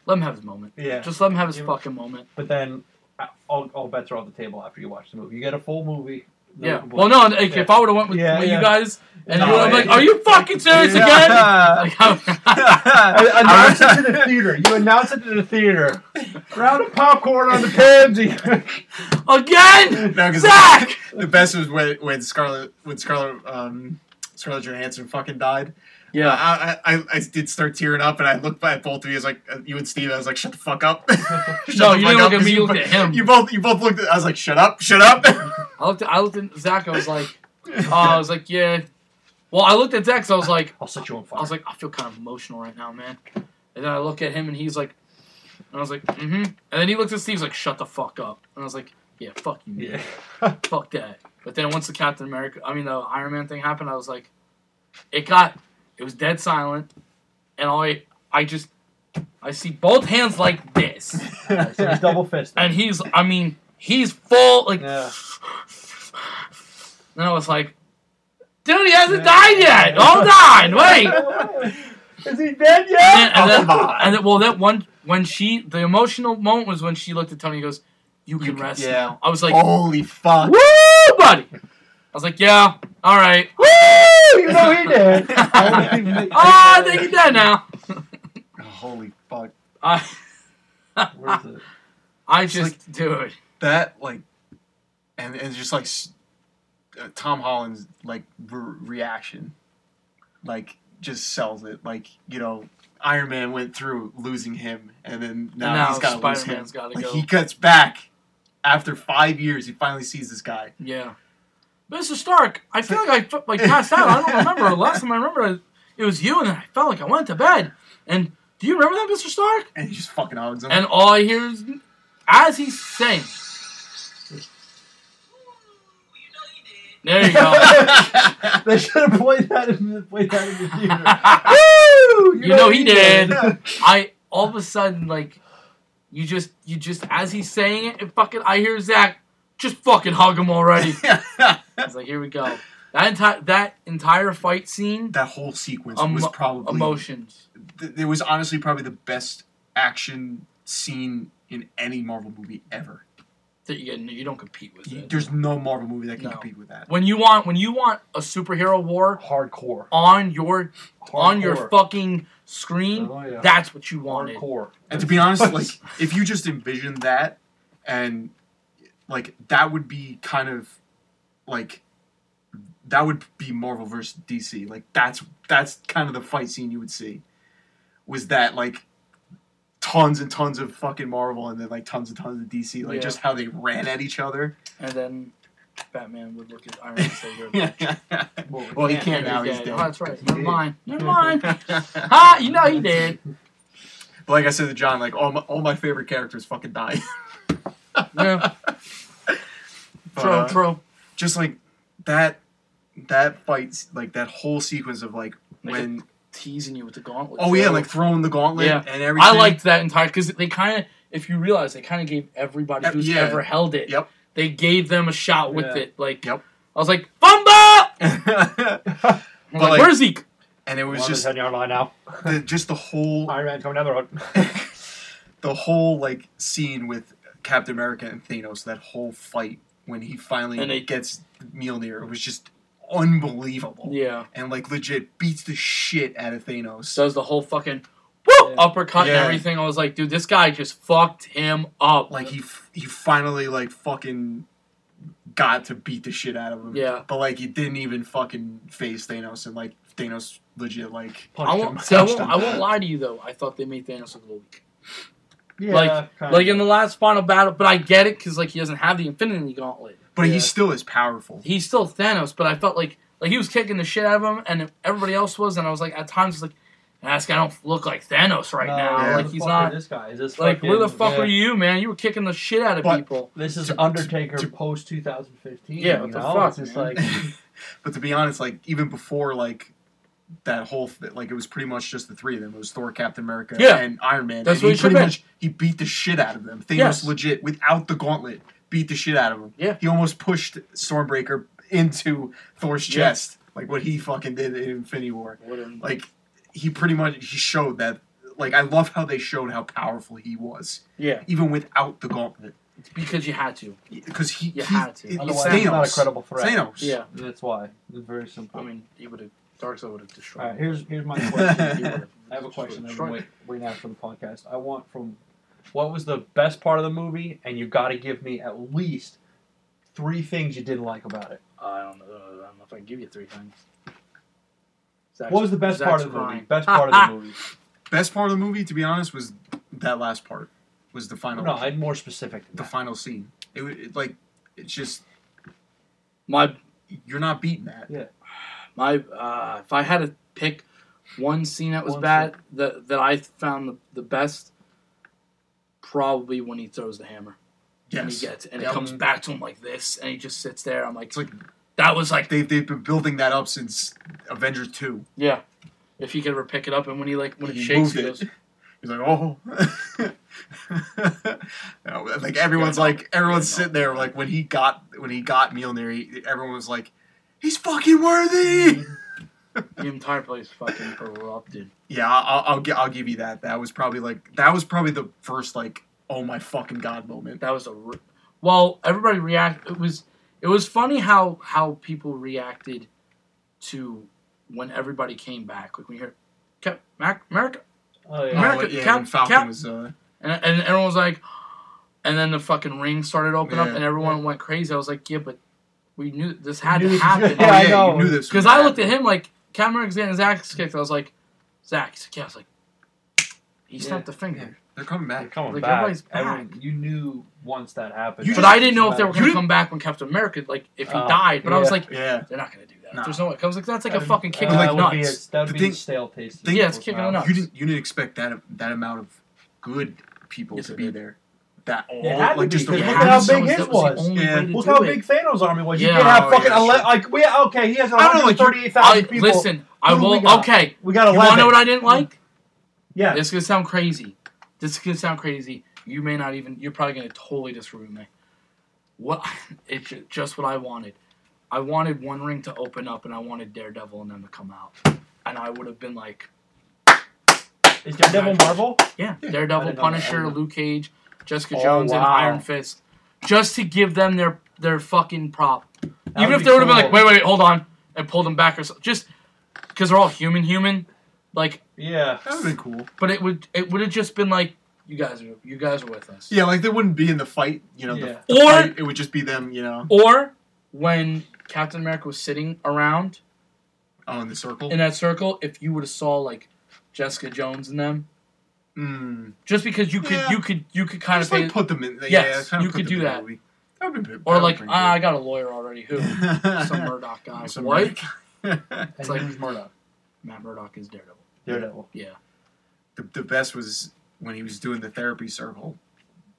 Let him have his moment. Yeah. Just let him have his Yeah. fucking moment. But then uh, all, all bets are off the table after you watch the movie. You get a full movie. No Yeah. Well, no, like, Yeah. if I would have went with, Yeah, with yeah. you guys, and No, you were like, "Are you fucking serious again?" Like, I- Announce it to the theater. You announce it to the theater. Round of popcorn on the pansy. again, No, 'cause Zach. the best was when when Scarlett when Scarlett um Scarlett Johansson fucking died. Yeah. I, I, I, I did start tearing up, and I looked at both of you. I was like, uh, you and Steve. I was like, shut the fuck up. Shut No, the you fuck didn't up, look at 'cause me, you looked at him. You both, you both looked. at I was like, shut up, shut up. I looked. At, I looked at Zach. I was like, oh, I was like, yeah. Well, I looked at Zach. 'cause I was like, I'll set you on fire. I was like, I feel kind of emotional right now, man. And then I look at him, and he's like, and I was like, mm-hmm. And then he looked at Steve, he's like, shut the fuck up. And I was like, yeah, fuck you, man. yeah. fuck that. But then once the Captain America, I mean the Iron Man thing happened, I was like, it got, it was dead silent, and I, I just, I see both hands like this, so he's double fisted. and he's, I mean, he's full like, yeah. and I was like, dude, he hasn't died yet. Hold on, wait. Is he dead yet? then, and Oh, then, and then, well, that one when she, the emotional moment was when she looked at Tony. and goes, "You can can- rest yeah. now." I was like, Holy fuck! "Woo, buddy!" I was like, "Yeah, all right." Woo! You know he did. oh, I think he's dead now. Holy fuck! I, Where's it? I It's just, dude. That like, and and just like s- uh, Tom Holland's like re- reaction, like just sells it. Like you know, Iron Man went through losing him, and then now, now he's got to lose him. Spider-Man's gotta like go. he cuts back after five years. He finally sees this guy. Yeah, Mr. Stark. I feel like I like passed out. I don't remember. Last time I remember, it was you, and then I felt like I went to bed, and Do you remember that, Mr. Stark? And he just fucking hugs him. And all I hear is, as he's saying, there you go. they should have played that in the, played that in the theater. Woo! You know he did. I all of a sudden like, you just you just as he's saying it, and fucking I hear Zach just fucking hug him already. It's like here we go. That entire that entire fight scene, that whole sequence was probably emotions. th- it was honestly probably the best action scene in any Marvel movie ever. That you, you don't compete with You- it. There's no Marvel movie that can No. compete with that. When you want when you want a superhero war Hardcore. on your on your fucking screen, Oh, yeah. that's what you wanted. Hardcore. And to be honest, like if you just envision that, and like that would be kind of like that would be Marvel versus DC. Like that's that's kind of the fight scene you would see. Was that like tons and tons of fucking Marvel and then like tons and tons of DC, like Yeah. just how they ran at each other. And then Batman would look at Iron Man and say, "You're a bitch." well, he can't. can't now. He's Oh, dead. that's right. Never mind. Never mind. Ha! You know he did. But like I said to John, like all my, all my favorite characters fucking die. Yeah. But, True. uh, True. just like that that fight like that whole sequence of like Like when Teasing you with the gauntlet. oh yeah like throwing the gauntlet Yeah. and everything I liked that entire because they kind of, if you realize, they kind of gave everybody Uh, who's yeah. ever held it. Yep. They gave them a shot with Yeah. it. Like, Yep. I was like, Bumba! But, like, like- where's Zeke? and it was We're on the just 10 yard line now. the, just the whole Iron Man coming down the road. the whole like scene with Captain America and Thanos that whole fight when he finally And it, gets Mjolnir it was just unbelievable Yeah. and like legit beats the shit out of Thanos Does the whole fucking woo Yeah. uppercut and everything. I was like, dude, this guy just fucked him up. like he f- he finally like fucking got to beat the shit out of him Yeah. but like he didn't even fucking face Thanos and like Thanos legit like I won't, I, won't. I won't lie to you though. I thought they made Thanos look a little weak. Yeah, like- kinda. Like in the last final battle, but I get it because like he doesn't have the Infinity Gauntlet. but Yeah. he's still as powerful He's still Thanos, but I felt like like he was kicking the shit out of him, and everybody else was, and I was like at times like, "Ah, this guy don't look like Thanos right No, now. Yeah. Like he's not. This guy is this Like where the fucking- fuck yeah. are you, man? You were kicking the shit out of But- people. This is To- Undertaker to- post 2015. Yeah, you what the know? fuck, It's man? like But to be honest, like even before like that whole th- like it was pretty much just the three of them. It was Thor, Captain America, Yeah. and Iron Man. That's and what he it should've pretty been. much he beat the shit out of them. Thanos Yes. legit without the gauntlet beat the shit out of him. Yeah. He almost pushed Stormbreaker into Thor's Yeah. chest, like what he fucking did in Infinity War. Whatever. Like he pretty much he showed that. Like I love how they showed how powerful he was, Yeah, even without the gauntlet, it's because you had to. because he, You he had to. it- otherwise it's not a credible threat. Thanos. Yeah, That's why. It's very simple. I mean, he would have. Darkseid would have destroyed. All right, here's here's my question. I have a question. I've destroyed been him. wait, waiting out for the podcast. I want from what was the best part of the movie, and you got to give me at least three things you didn't like about it. I don't know. I don't know if I can give you three things. Zach's- What was the best Zach's part of the movie? Best part of the movie. Best part of the movie, to be honest, was that last part. Was the final No, I'm more specific. Than the that. final scene. It, wa- it like it's just My you're not beating that. My. Uh, if I had to pick one scene that was One bad that that I found the, the best, probably when he throws the hammer. And Yes, he gets and Yep. it comes back to him like this, and he just sits there. I'm like, it's like that was like, they've they've been building that up since Avengers two. yeah. If he could ever pick it up, and when he like when it He shakes, moved he it. goes, He's like, oh, No, like everyone's like everyone's sitting there like when he got when he got Mjolnir, he, everyone was like, he's fucking worthy. the entire place fucking erupted. Yeah, I'll, I'll I'll give you that. That was probably like that was probably the first like oh my fucking god moment. That was a re- well. Everybody react. It was it was funny how how people reacted to when everybody came back. Like when you hear Cap, Mac, America, Oh yeah. America- Oh, yeah, Cap- when Falcon Cap- was uh, and and everyone was like, and then the fucking ring started to open up, and everyone went crazy. I was like, yeah, but we knew this had knew to this- happen. Yeah, oh, I know. you knew this Because I looked at him like Cameron getting Zach's kicked. I was like, Zach. He's yeah. I was like, he snapped the finger. Yeah, they're coming back. They're coming Like, back. everybody's back. Everyone- you knew once that happened. You But just- I didn't know if they were going to come back when Captain America, like if he Oh, died. But I was yeah. like, Yeah, they're not going to do that. Nah. There's no way. I was like, that's like a That'd- fucking kick uh, in like the would be nuts. a, that would The be thing- a stale taste. thing- Yeah, it's kicking the nuts. You didn't you didn't expect that that amount of good people Yes, to I be did. there. That all It had to like be, just the look at how big his was was. Yeah. Look how it. big Thanos' army was. You Yeah. can't have Oh, fucking yeah, ele- like we okay. He has I don't know, like, you- 138,000 I, people. listen, I we will. got? Okay, we got you 11. want to know what I didn't like? yeah, This is gonna sound crazy. This is gonna sound crazy. You may not even. You're probably gonna totally disagree with me. What? It's just what I wanted. I wanted One Ring to open up, and I wanted Daredevil and them to come out, and I would have been like, is Daredevil Marvel? yeah, Daredevil, didn't know that. I Punisher. Luke Cage, Jessica Oh, Jones, and. Iron Fist, just to give them their their fucking prop. That Even if they would have been like, wait, wait, wait, hold on, and pulled them back or so, just because they're all human, human. Like, Yeah, that would have been cool. but it would it would have just been like, you guys are you guys are with us. Yeah, like they wouldn't be in the fight. You know, the, Yeah. the Or- fight, it would just be them. You know, Or when Captain America was sitting around oh, in the circle. in that circle, if you would have saw like Jessica Jones and them, Mm. just because you could Yeah. you could you could kind Just of like put them in. Yes, yeah, kind you could do that. That or like ah, I got a lawyer already. Who some Murdock guy? Some what? It's like- who's Murdock? Matt Murdock is Daredevil. Daredevil. Yeah. the, the best was when he was doing the therapy circle.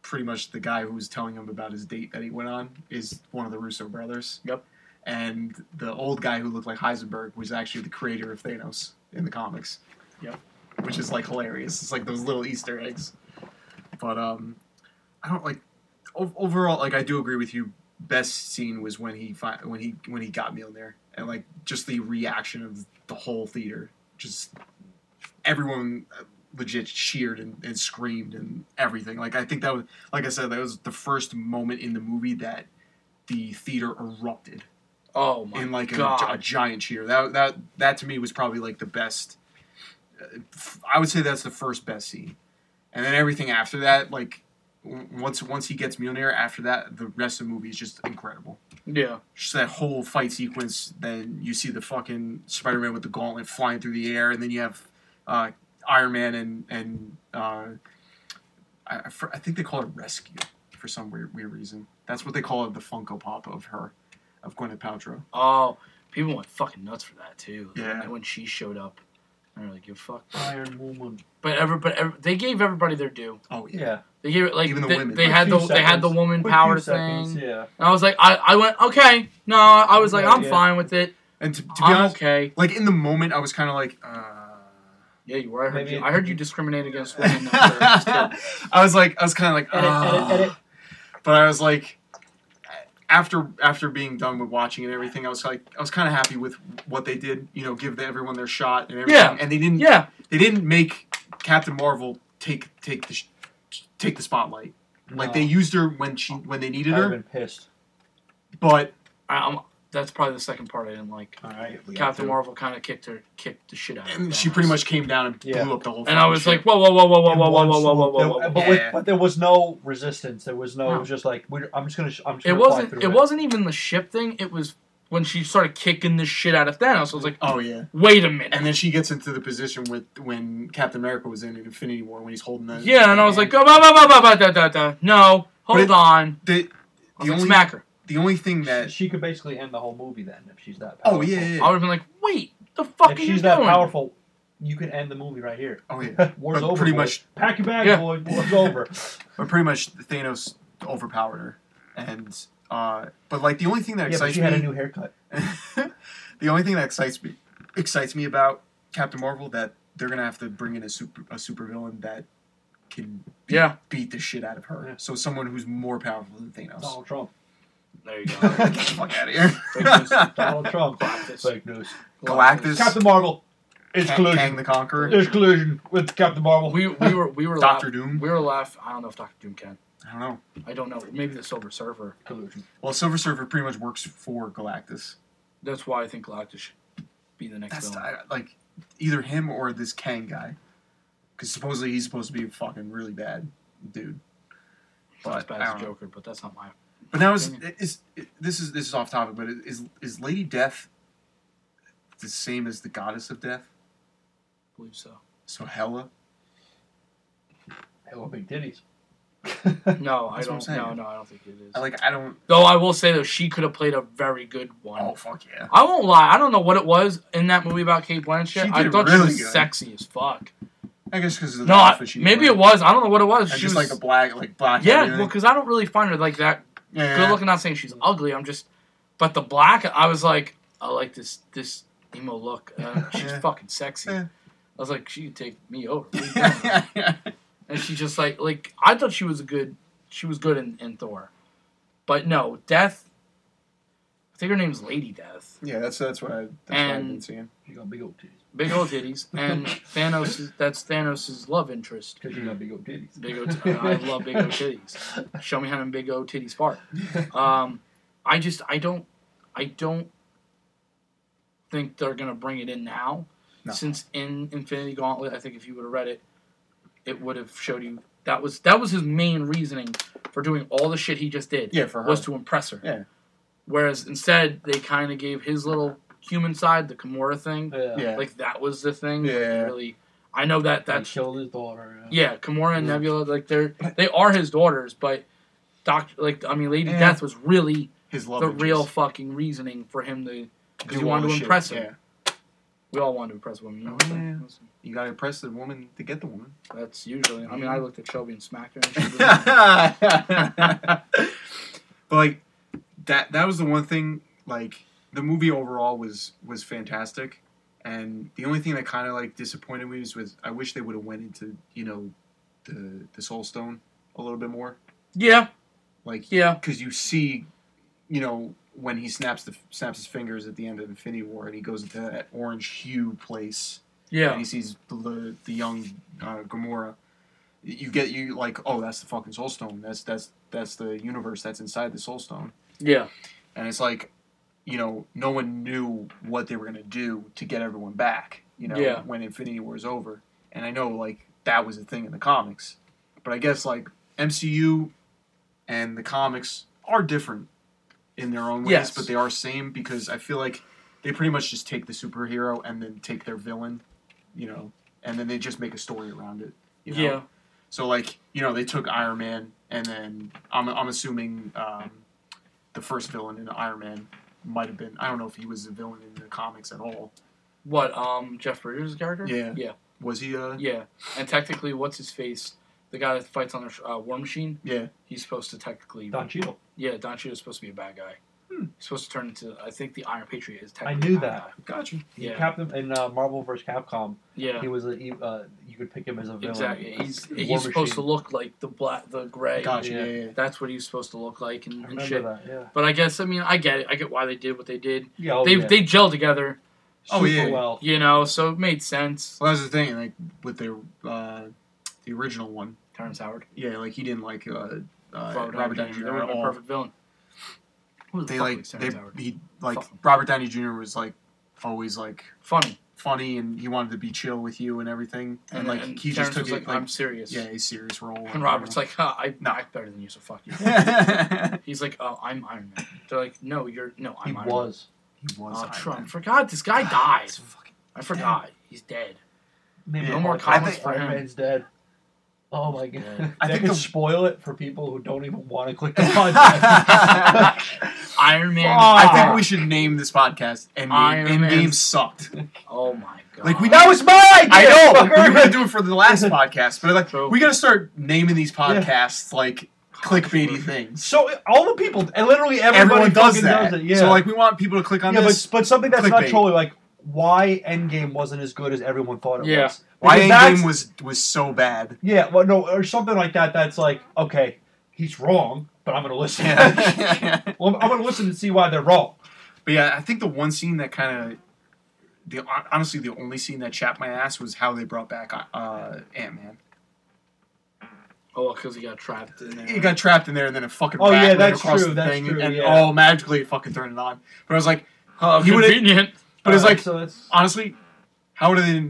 Pretty much the guy who was telling him about his date that he went on is one of the Russo brothers. Yep. And the old guy who looked like Heisenberg was actually the creator of Thanos in the comics. Yep. Which is like hilarious. It's like those little Easter eggs. But um, I don't like o- overall. Like I do agree with you. Best scene was when he fi- when he when he got Mjolnir and like just the reaction of the whole theater. Just everyone uh, legit cheered and, and screamed and everything. Like I think that was like I said that was the first moment in the movie that the theater erupted Oh my in like a, a giant cheer. That that that to me was probably like the best. I would say that's the first best scene, and then everything after that, like once once he gets Mjolnir, after that, the rest of the movie is just incredible. yeah. Just that whole fight sequence. Then you see the fucking Spider Man with the gauntlet flying through the air, and then you have uh, Iron Man and and uh, I, I I think they call it Rescue for some weird weird reason. That's what they call it, the Funko Pop of her, of Gwyneth Paltrow. Oh, people went fucking nuts for that too. Yeah. And when she showed up, I didn't really give a fuck. Iron Woman. But every, but every, they gave everybody their due. Oh yeah. Yeah. They gave it like Even the they, women. they Quick had the few they had the seconds. woman Quick power few seconds, thing. Yeah. And I was like, I, I went okay. No, I was like, Yeah, I'm yeah. fine with it. And to, to be I'm honest, okay. like in the moment, I was kind of like, uh... Yeah, you were. I heard Maybe you. it- I heard you discriminate against women. that I was like, I was kind of like, Edit, "Ah." edit, edit. but I was like, after after being done with watching and everything, I was like, I was kind of happy with what they did. You know, give the, everyone their shot and everything. Yeah. And they didn't. Yeah, They didn't make Captain Marvel take take the sh- take the spotlight. Like No. they used her when she when they needed I'd have her, been pissed. but I'm, that's probably the second part I didn't like. All right. Captain Marvel kind of kicked her, kicked the shit out. of her. and Thanos. she pretty much came down and Yeah. blew up the whole. Thing. And I fucking was ship. like, whoa, whoa, whoa, whoa, whoa, In whoa, whoa, one whoa, whoa, whoa, whoa, whoa, whoa. But, Yeah. but there was no resistance. There was no, No. it was just like we're, I'm just gonna. sh- I'm just It gonna fly wasn't. through It wasn't even the ship thing. It was when she started kicking the shit out of Thanos. I was like, oh yeah. wait a minute. And then she gets into the position with when Captain America was in Infinity War when he's holding the yeah, and I was like, oh, bah, bah, bah, bah, bah, da, da, da. no, hold it- on. the I the like, only smack her. The only thing that She could basically end the whole movie then if she's that. Powerful. oh Powerful. yeah, yeah, I would have been like, wait, the fuck If are you she's that doing? powerful, you could end the movie right here. oh yeah War's over. pretty boy. much- Pack your bags, Yeah. boy. War's over. but pretty much Thanos overpowered her and uh but like the only thing that yeah, but excites she had a new haircut. the only thing that excites me excites me about Captain Marvel that they're gonna have to bring in a super a super villain that can beat, Yeah. beat the shit out of her Yeah. so someone who's more powerful than Thanos Donald Trump. There you go. get the fuck out of here Fake news. Donald Trump. Galactus. Fake news. Galactus Captain Marvel. It's Kang, collusion. Kang the Conqueror There's collusion with Captain Marvel. We we were we were Doctor laugh- Doom We were laugh. I don't know if Doctor Doom can. I don't know I don't know. Maybe the Silver Surfer. collusion. well Silver Surfer pretty much works for Galactus That's why I think Galactus should be the next That's villain. I, like either him or this Kang guy, because supposedly he's supposed to be a fucking really bad dude. Not as But bad I as don't know. Joker, but that's not my. But now is, is is this is this is off topic, but is is Lady Death the same as the Goddess of Death? I believe so. So Hela, Hella big titties. No, I That's what I'm don't. saying. No, no, I don't think it is. I like I don't. Though I will say though, she could have played a very good one. Oh fuck yeah. I won't lie. I don't know what it was in that movie about Cate Blanchett. She I did thought she really was good. sexy as fuck. I guess because of the No, I, outfit she maybe was it was. I don't know what it was. And She just was, like the black, like black. yeah, everything. well, because I don't really find her like that yeah, good looking. Not saying she's ugly. I'm just, but the black, I was like, I like this this emo look. Uh, she's Yeah. fucking sexy. Yeah. I was like, she could take me over. What are and she just like like I thought she was a good she was good in, in Thor, but no Death. I think her name's Lady Death. yeah, that's that's what I. That's what I've been And- seeing. You got big old titties. Big old titties, and Thanos. That's Thanos' love interest. Because you got big old titties. Big O. I love big O titties. Show me how them big old titties fart. Um, I just I don't I don't think they're gonna bring it in now. No. Since in Infinity Gauntlet, I think if you would have read it, it would have showed you that was that was his main reasoning for doing all the shit he just did Yeah, for her. was to impress her. Yeah. Whereas instead they kind of gave his little human side, the Gamora thing, Yeah. yeah. like that was the thing. that Yeah. Really, I know that That that's killed his daughter. yeah, Gamora and Yeah. Nebula, like they're they are his daughters, but Doctor, like I mean, Lady Yeah. Death was really His love. the interest. real fucking reasoning for him to. Do Because you all wanted the to shit, impress him. Yeah. We all wanted to impress women. You know? Oh, yeah. You gotta impress the woman to get the woman. That's usually. I mean, I looked at Shelby and smacked her. And she but like that that was the one thing like the movie overall was was fantastic. And the only thing that kind of like disappointed me was, was i wish they would have went into you know the the soul stone a little bit more. Yeah, like yeah, because you see you know when he snaps the snaps his fingers at the end of infinity war and he goes into that orange hue place. Yeah, and he sees the the, the young uh, Gamora, you get you like, oh, that's the fucking Soul Stone. That's that's that's the universe that's inside the Soul Stone. yeah, And it's like, you know, no one knew what they were gonna do to get everyone back. You know, Yeah. when Infinity War is over. And I know like that was a thing in the comics, but I guess like MCU and the comics are different in their own ways, Yes. but they are same because I feel like they pretty much just take the superhero and then take their villain, you know, and then they just make a story around it. You know? yeah. So like you know they took Iron Man and then I'm I'm assuming um, the first villain in Iron Man might have been I don't know if he was a villain in the comics at all. What? Um, Jeff Bridges' character? Yeah. yeah, Was he? Uh, yeah. And technically, what's his face? The guy that fights on the uh, War Machine. yeah. He's supposed to technically. Don Cheadle. Yeah, Don Cheadle's supposed to be a bad guy. Hmm. He's supposed to turn into. I think the Iron Patriot is I knew that. guy. Gotcha. Yeah. Captain in uh, Marvel vs. Capcom, Yeah. he was a he, uh, you could pick him as a villain. Exactly. He's War he's supposed to look like the black, the gray. Gotcha. Yeah. Yeah. yeah, yeah. That's what he's supposed to look like and, I and shit. that. Yeah. But I guess I mean I get it. I get why they did what they did. Yeah. Oh, they yeah. they gelled together, Oh, Super yeah. Well. you know, so it made sense. Well, that's the thing. Like with the uh, the original one, Terrence Howard, yeah, like he didn't like uh, uh, Robert, Robert, Downey Downey Jr. Jr. They would at a perfect villain. Who They fuck like they Terrence Howard? he like Fuck. Robert Downey Jr. was like always like Funny. funny and he wanted to be chill with you and everything and, like he Terrence just took was it like, like I'm serious. yeah a serious role. And Robert's like, huh, I No. act better than you, so fuck you. He's like, oh, I'm Iron Man. They're like, no, you're no, I'm He Iron was. Man. He oh, was. Oh, Iron Trump. Man. Forgot this guy ah, died. I forgot. He's dead. Maybe Yeah. No more comments think- for Iron him. Man's dead. Oh my god! I I think think the- spoil it for people who don't even want to click the podcast. Iron Man. Fuck. I think we should name this podcast Endgame. Iron Man. Endgame sucked. Oh my god. Like, we- that was my idea. I know. We were gonna do it for the last podcast, but like True. we gotta start naming these podcasts like clickbaity things. So all the people, and literally everybody Everyone does fucking that. does it. Yeah. So like we want people to click on yeah, this. but but something that's not clickbait. totally like why Endgame wasn't as good as everyone thought it Yeah. was. Why Because Endgame was was so bad. Yeah, well, no, or something like that. That's like, okay, he's wrong, but I'm gonna listen. Yeah. well, I'm gonna listen and see why they're wrong. But yeah, I think the one scene that kind of, the honestly the only scene that chapped my ass was how they brought back uh, Ant Man. Oh, because he got trapped in there. He got trapped in there, and then a fucking Oh, rat yeah, that's across true, the that's thing, true, and yeah. oh, magically it fucking turned it on. But I was like, Oh, He would've- convenient. But it's like so it's honestly, how would they?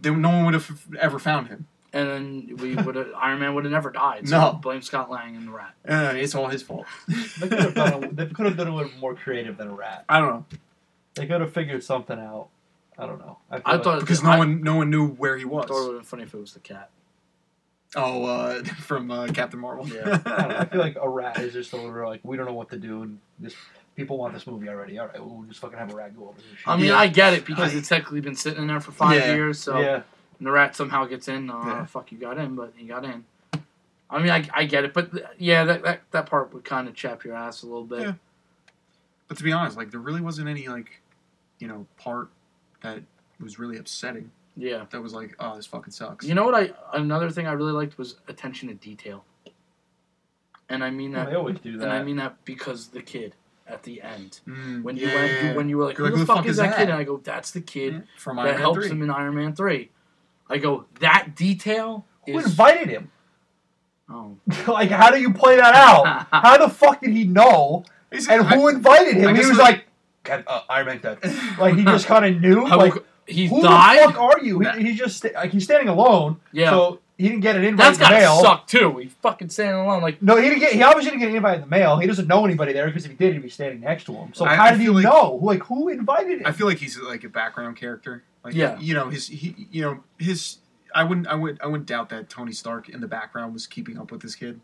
they no one would have ever found him. And then we would have Iron Man would have never died. So No. blame Scott Lang and the rat. Uh, it's all his fault. they could have done. A, they could have done a little more creative than a rat. I don't know They could have figured something out. I don't know. I, feel I like- thought because I- no one no one knew where he I was. thought it would have been funny if it was the cat. Oh, uh, from uh, Captain Marvel. I, don't know, I feel like a rat is just a little like we don't know what to do, and this people want this movie already. All right, well, we'll just fucking have a rat go over this shit. I mean, Yeah. I get it because I- it's technically been sitting in there for five Yeah. years. So yeah, and the rat somehow gets in. Uh, Yeah. Fuck, you got in, but he got in. I mean, I, I get it, but th- yeah, that, that that part would kind of chap your ass a little bit. Yeah. But to be honest, like there really wasn't any like, you know, part that was really upsetting. Yeah. That was like, oh, this fucking sucks. You know what? I another thing I really liked was attention to detail. And I mean Yeah, that, they always do that. and I mean that because the kid at the end, Mm, when you yeah. went, when you were like, You're "Who the fuck is that, kid?" and I go, "That's the kid Yeah, from that Iron Man helps 3. him in Iron Man 3. I go, "That detail who is." invited him? oh. like, how do you play that out? how the fuck did he know? He's- And who invited him? He was it- like, "God, uh, Iron Man dead. Like he just kind of knew. How- like he who died. the fuck are you? He, he's just like he's standing alone. yeah, So he didn't get an invite that's in the gotta mail. suck too. He fucking standing alone, like No, he didn't get. He obviously didn't get an invite in the mail. He doesn't know anybody there because if he did, he'd be standing next to him. So I- how I did he feel like- know? Like who invited him? I feel like he's like a background character. Like, Yeah. you know, his he, you know, his. I wouldn't, I would, I wouldn't doubt that Tony Stark in the background was keeping up with this kid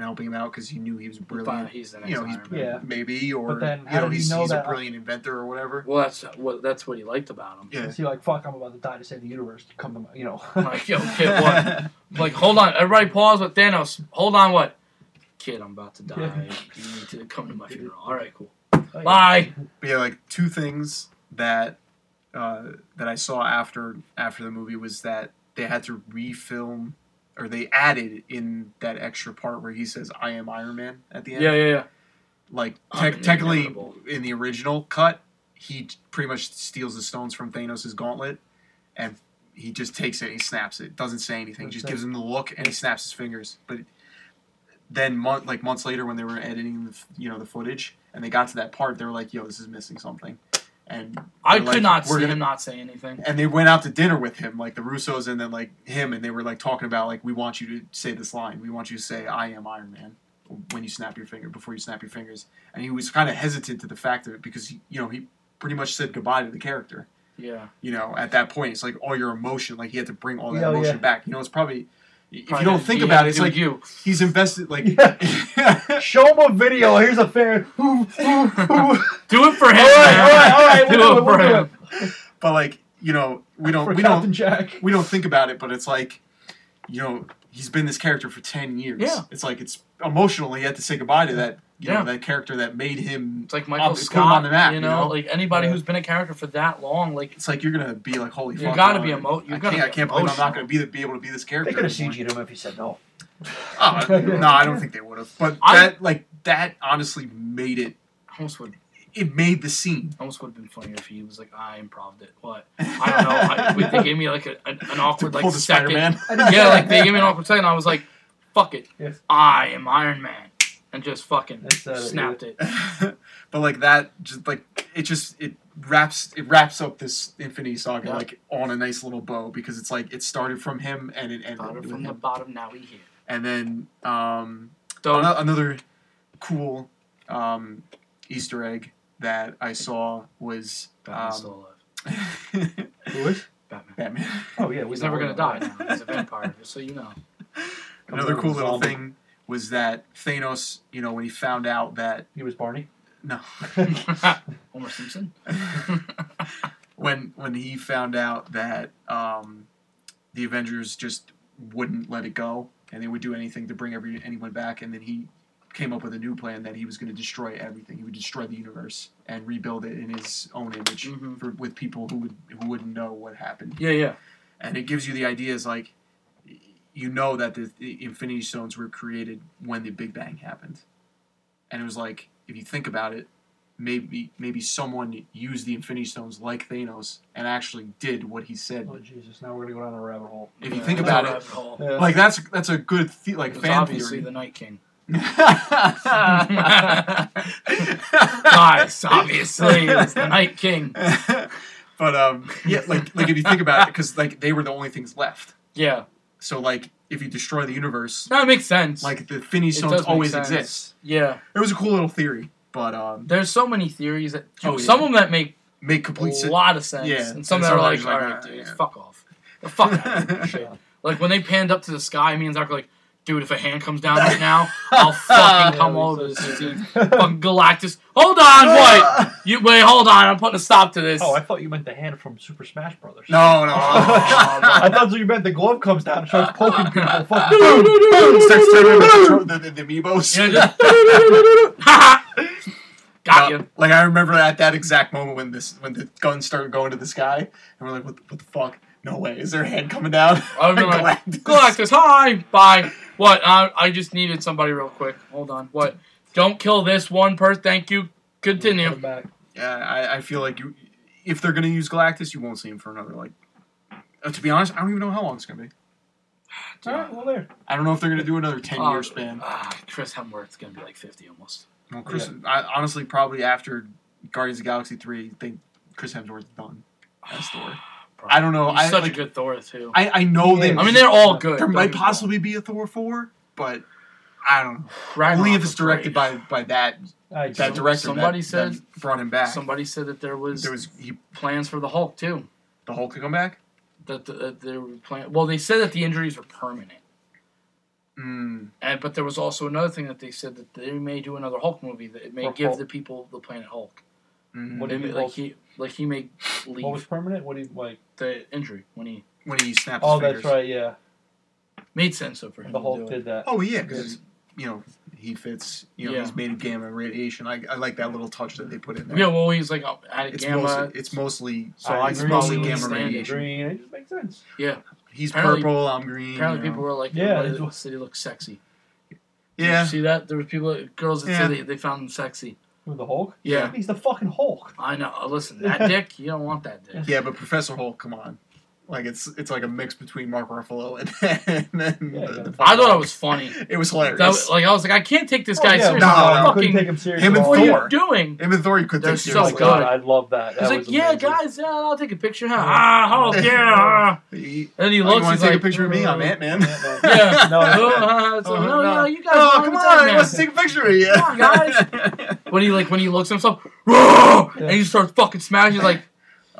and helping him out because he knew he was fine, brilliant. he's the next You know, he's Iron Man. Yeah. maybe, or But then you how know, did he he's, know he's a that- brilliant inventor or whatever. Well, that's what that's what he liked about him. Yeah. Is he like fuck? I'm about to die to save the universe. Come to my, you know. Like, yo, kid, what? Like, hold on, everybody, pause with Thanos. Hold on, what? Kid, I'm about to die. Yeah. You need to come to my funeral. All right, cool. Bye. But yeah, like two things that uh, that I saw after after the movie was that they had to refilm or they added in that extra part where he says "I am Iron Man" at the end. Yeah, yeah, yeah. Like I'm technically, inevitable. in the original cut, he pretty much steals the stones from Thanos' gauntlet, and he just takes it, he snaps it. Doesn't say anything, just gives him the look, and he snaps his fingers. But then, month like months later, when they were editing the you know the footage, and they got to that part, they were like, "Yo, this is missing something," and I could like, not "We're see gonna- him not say anything. and they went out to dinner with him, like the Russos and then like him, and they were like talking about like we want you to say this line. We want you to say "I am Iron Man" when you snap your finger before you snap your fingers. And he was kind of hesitant to the fact of it because he, you know he pretty much said goodbye to the character. Yeah. You know, at that point, it's like all your emotion, like he had to bring all that Yeah, oh, emotion yeah. back. You know, it's probably if Probably you don't think about it, it's like you. he's invested. Like Yeah. Show him a video. Here's a fan. Do it for him. All right, man. all right, all right. Do We'll it it. We'll for do him. it. but like you know, we don't For we Captain don't Jack. we don't think about it, but it's like, you know, he's been this character for ten years. Yeah. It's like it's emotional. He had to say goodbye to that, you Yeah. know, that character that made him. It's like Michael Ob- Scott. on the map, you you know, know? like anybody Yeah. who's been a character for that long, like It's like you're gonna be like, holy You fuck! gotta uh, be emo- you I gotta can't, be I can't believe I'm not gonna be, be able to be this character. They could have anymore. CG'd him if he said no. Oh, no, I don't think they would have. But I- that, like, that honestly made it. almost would It made the scene. almost would have been funnier if he was like, I improved it. What? I don't know. I, they gave me like a, an, an awkward like second. Spider-Man. Yeah, like they gave me an awkward second. I was like, fuck it. Yes. I am Iron Man, and just fucking That's, uh, snapped it. but like that, just like it just it wraps it wraps up this Infinity Saga Yeah. like on a nice little bow because it's like it started from him and it ended Started with from the bottom, now we here. And then um, So ano- another cool um, Easter egg that I saw was Batman's um, still alive. Who is? Batman. Batman. Oh yeah, we He's never gonna die now. He's a vampire, just so you know. Another cool little Zombie. thing was that Thanos, you know, when he found out that He was Barney. no, Homer Simpson. when when he found out that um, the Avengers just wouldn't let it go and they would do anything to bring every anyone back, and then he came up with a new plan that he was going to destroy everything. He would destroy the universe and rebuild it in his own image Mhm. for, with people who would who wouldn't know what happened. Yeah, yeah. And it gives you the ideas like you know that the, the Infinity Stones were created when the Big Bang happened, and it was like if you think about it, maybe maybe someone used the Infinity Stones like Thanos and actually did what he said. Oh Jesus! Now we're gonna go down a rabbit hole. If you think about it. Yeah. like that's that's a good the, like It was fan obviously theory. the Night King. Guys, Guys, obviously it was the Night King. but um, yeah, like like if you think about it, because like they were the only things left. Yeah, So like if you destroy the universe, that makes sense. like the It Stones always sense. exist. yeah, It was a cool little theory, but um, there's so many theories that Oh, yeah. some of them that make make a complete sense. lot of sense, Yeah, and some and that are like, like, right, ah, dude, yeah." fuck off, the fuck out of shit. Like when they panned up to the sky, me and Zach were like, "Dude, if a hand comes down right now, I'll fucking come Yeah, oh, over he's this so Fucking Galactus. Hold on, what? You wait, hold on. I'm putting a stop to this. Oh, I thought you meant the hand from Super Smash Brothers. No, no. I thought you meant the glove comes down and starts poking people. Fucking boom, boom, starts turning into the, the, the, the Amiibos. Yeah, just- Got you. Like I remember at that exact moment when this when the guns started going to the sky, and we're like, what, the- what the fuck? No way! Is there a hand coming down? I was like, Galactus. Galactus, hi, bye. What? Uh, I just needed somebody real quick. Hold on. What? Don't kill this one person. Thank you. Continue. Come back. Yeah, I, I feel like you, if they're gonna use Galactus, you won't see him for another like. Uh, to be honest, I don't even know how long it's gonna be. All right, well there. I don't know if they're gonna do another ten Uh, year span. ah, Chris Hemsworth's gonna be like fifty almost. Well, Chris, I, honestly, probably after Guardians of the Galaxy three, I think Chris Hemsworth's done as Thor. I don't know. He's I such like, a good Thor too. I, I know He that is. I mean, they're all good. there might get me wrong. possibly be a Thor four, but I don't know. Ragnarok Only if it's directed by by that I that Some- director. somebody that, said- that brought him back. Somebody said that there was, there was he, plans for the Hulk too. the Hulk could come back. That the, that they were plan. Well, they said that the injuries were permanent. Mm, And but there was also another thing that they said that they may do another Hulk movie that it may Or give Hulk. the people the planet Hulk. mm. What do you mean like Hulk? he like he may leave What was permanent? What do you like? The injury when he when he snapped. Oh, his that's right. Yeah, made sense though for him the to Hulk do it. did that. Oh yeah, because you know he fits. You know Yeah. he's made of gamma radiation. I, I like that little touch that they put in there. Yeah, well, he's like oh, at it's gamma. mostly it's mostly So I it's can mostly gamma radiation. Green. It just makes sense. Yeah, He's Apparently- purple. I'm green. apparently, you know. people were like, Yeah, "Yeah, it's- said he looked sexy." Yeah, see that there was people, girls that Yeah. said they, they found him sexy. Who the Hulk? Yeah, He's the fucking Hulk. I know. Listen, that dick, you don't want that dick. yeah, but Professor Hulk, come on. Like it's it's like a mix between Mark Ruffalo and, and then Yeah, the, the I thought it was funny. It was hilarious. That was, like I was like, I can't take this Oh, guy yeah, seriously. no, I no, couldn't take him seriously. Him and at all. what are you doing? Him and Thor, you could They're take so Oh seriously. my good. god, I love that. He's That like, was yeah, amazing. guys, yeah, I'll take a picture. Huh? Ah, Hulk, yeah. ah." And then he oh, looks. you want to take like, a picture of me? I'm uh, Ant Man. Ant-Man. Yeah. No, Oh, so, Oh, no, no. no, you guys. Oh, come on! take He wants to take a picture of you. Come on, guys. When he like when he looks at himself, and he starts fucking smashing like,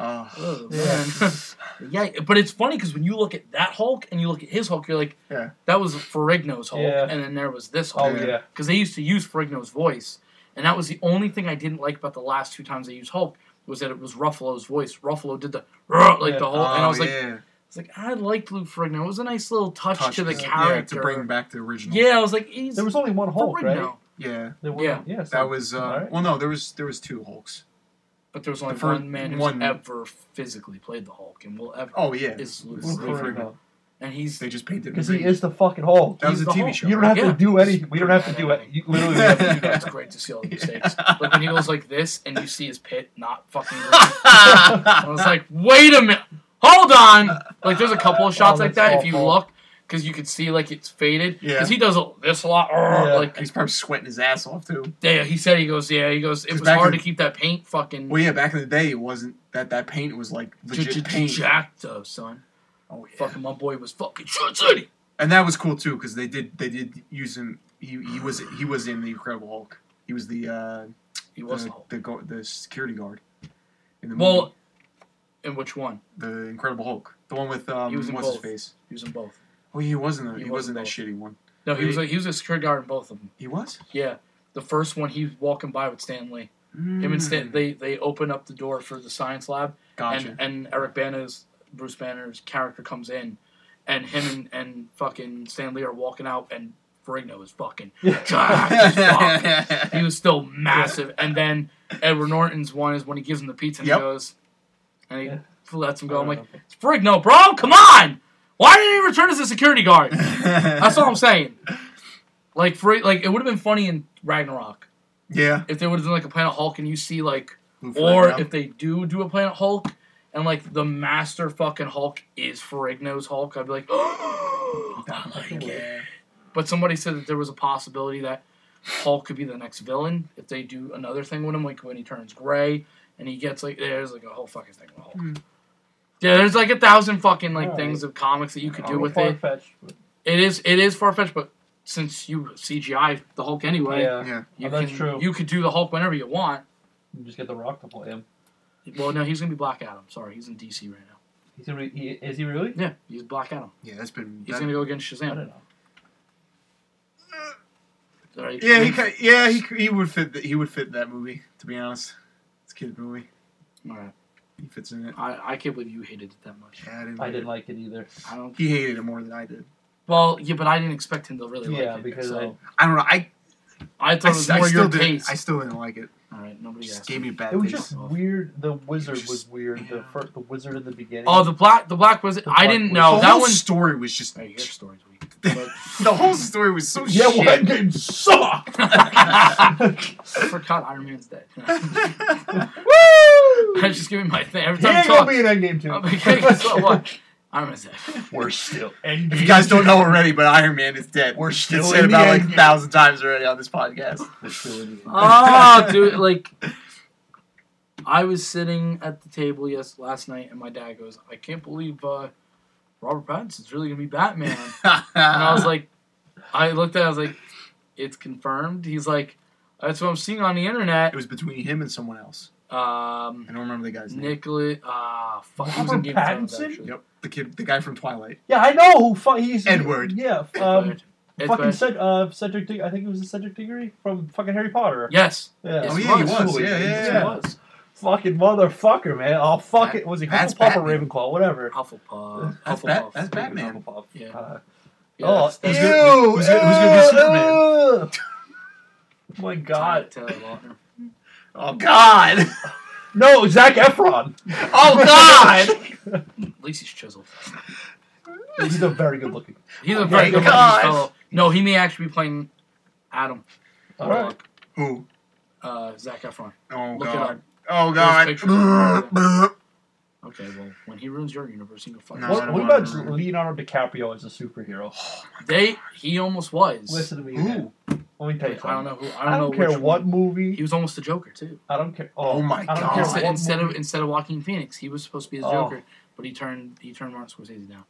Oh, oh, Yeah. man. yeah. But it's funny because when you look at that Hulk and you look at his Hulk, you're like, Yeah. that was Ferrigno's Hulk, Yeah. and then there was this Oh Hulk Yeah. yeah. because they used to use Ferrigno's voice, and that was the only thing I didn't like about the last two times they used Hulk was that it was Ruffalo's voice. Ruffalo did the like Yeah. the whole, and I Oh, was like, yeah. it's like I liked Lou Ferrigno. It was a nice little touch, Touch, to the yeah, character. to bring back the original. Yeah, I was like, he's There was only one Hulk, right? Ferrigno. yeah. There were, Yeah. yeah. so- That was uh, alright. well, no, there was there was two Hulks. But there was only The first- one man who's one- ever physically played the Hulk, and will ever Oh yeah, is Lou Lou Ferrigno. Ferrigno. And he's they just painted. him Because he is the fucking Hulk. That was he's a TV Hulk. show. You don't have Yeah. to do anything. We don't have to do it. You literally have to do It's great to see all the mistakes. like when he goes like this, and you see his pit not fucking. Green. I was like, wait a minute, hold on. Like there's a couple of shots Oh, like that's that if you look, because you could see like it's faded. Yeah. Because he does a- this a lot. Yeah. Like He's probably sweating his ass off too. yeah, he said he goes yeah he goes It was hard in- to keep that paint fucking. Well, yeah, back in the day, it wasn't that that paint was like legit paint. jacked though, son. Oh yeah, Fucking my boy was fucking shit city. and that was cool too because they did they did use him. He, he was he was in the Incredible Hulk. He was the uh, He was the the the, the security guard in the Well, movie. and which one? the Incredible Hulk, the one with um, He was in what's his both. face? He was in both. Oh, he wasn't. The, He he, was wasn't that both. shitty one. No, he was He- a, he was a security guard in both of them. He was. Yeah, the first one he was walking by with Stan Lee. Him and Stan, Mm, they they open up the door for the science lab, Gotcha. and and Eric Bana's Bruce Banner's character comes in, and him and, and fucking Stan Lee are walking out, and Ferrigno is fucking jacked. He was still massive, and then Edward Norton's one is when he gives him the pizza and Yep. he goes, and he Yeah. lets him go. I'm like, Uh, it's Ferrigno, bro, come on! Why didn't he return as a security guard? That's all I'm saying. Like, for like, it would have been funny in Ragnarok Yeah. if they would have done like a Planet Hulk and you see like, Lou or if they do do a Planet Hulk and like the master fucking Hulk is Ferrigno's Hulk, I'd be like, oh, I like it. But somebody said that there was a possibility that Hulk could be the next villain if they do another thing with him, like when he turns gray and he gets like there's like a whole fucking thing with Hulk. Hmm. Yeah, there's like a thousand fucking like Alright. things of comics that you could do with it. far-fetched, but- It is it is far fetched, but since you CGI the Hulk anyway, Yeah. Yeah. you Oh, that's can, true. You could do the Hulk whenever you want. You just get the Rock to play him. Well, no, he's gonna be Black Adam. Sorry, he's in DC right now. He's gonna he, is he really? Yeah, he's Black Adam. Yeah, that's been. He's that- gonna go against I Shazam. don't know. Alright, Yeah, he ki- yeah he he would fit the, he would fit that movie. To be honest, it's a kid movie. Alright. He fits in it. I, I can't believe you hated it that much. Yeah, I didn't. I like didn't it. like it either. I don't. He hated it more than I did. Well, yeah, but I didn't expect him to really Yeah, like it. because so I don't know. I I, I, thought it was I more still your didn't. taste. I still didn't like it. All right, nobody Just asked. gave me a bad It was taste. just weird. The wizard It was was, just- weird. The yeah. fir- the wizard in the beginning. Oh, the black, the black was. The I didn't Wizard. know the that whole one. story was just. Hey, your story's weak. the whole story was so yeah, shit. well, Endgame sucked. I forgot Iron Man's dead. Woo! I just give me my thing every He time I ain't gonna talk. be in Endgame too. I'm like, hey, guess what? what? Iron Man's dead. We're still Endgame. If you guys don't know already, but Iron Man is dead. We're It's still said in the about like a Endgame. thousand times already on this podcast. We're still in Oh, dude, like I was sitting at the table yes last night, and my dad goes, "I can't believe uh, Robert Pattinson's really gonna be Batman." and I was like, I looked at, it, I was like, "It's confirmed." He's like, "That's what I'm seeing on the internet." it was between him and someone else. Um, I don't remember the guy's name. Nicholas, ah, fuck, he was in Robert Game of Thrones, Pattinson? actually. Yep, the kid, the guy from Twilight. Yeah, I know who fu- he's. Edward. Yeah, Ed um, Wood. Ed fucking Wood. Ced- uh, Cedric. Dig- I think it was Cedric Diggory from fucking Harry Potter. Yes, Yeah. yes, Oh, yeah, he was. was. Yeah, yeah, Yes, he yeah. was. Fucking motherfucker, man. Oh, fuck That- it. Was he that's Hufflepuff or Batman. Ravenclaw? Whatever. Hufflepuff. That's Hufflepuff. Bat- that's Batman. Hufflepuff. Yeah. Uh, Yeah, oh, that's- that's Who's good. gonna- who's gonna- who's gonna be Superman? Superman? Oh my god. Taylor Lautner. Oh God! No, Zac Efron. Oh God! At least he's chiseled. He's a very good looking. He's a very my good looking fellow. No, he may actually be playing Adam. All right. Who? Uh, Zac Efron. Oh Look it God! Oh God! pictures. Brr, Okay, well, when he ruins your universe, he can fuck. No, himself. I What, don't what wanna- about Leonardo DiCaprio as a superhero? They, he almost was. Listen to me. Who? man. Let me tell you I don't know who. I I don't, don't, know care which what one. movie. He was almost the Joker too. I don't care. Oh, Oh my I don't God. care Instead, what instead of movie. instead of Joaquin Phoenix, he was supposed to be the Oh. Joker, but he turned he turned Martin Scorsese down.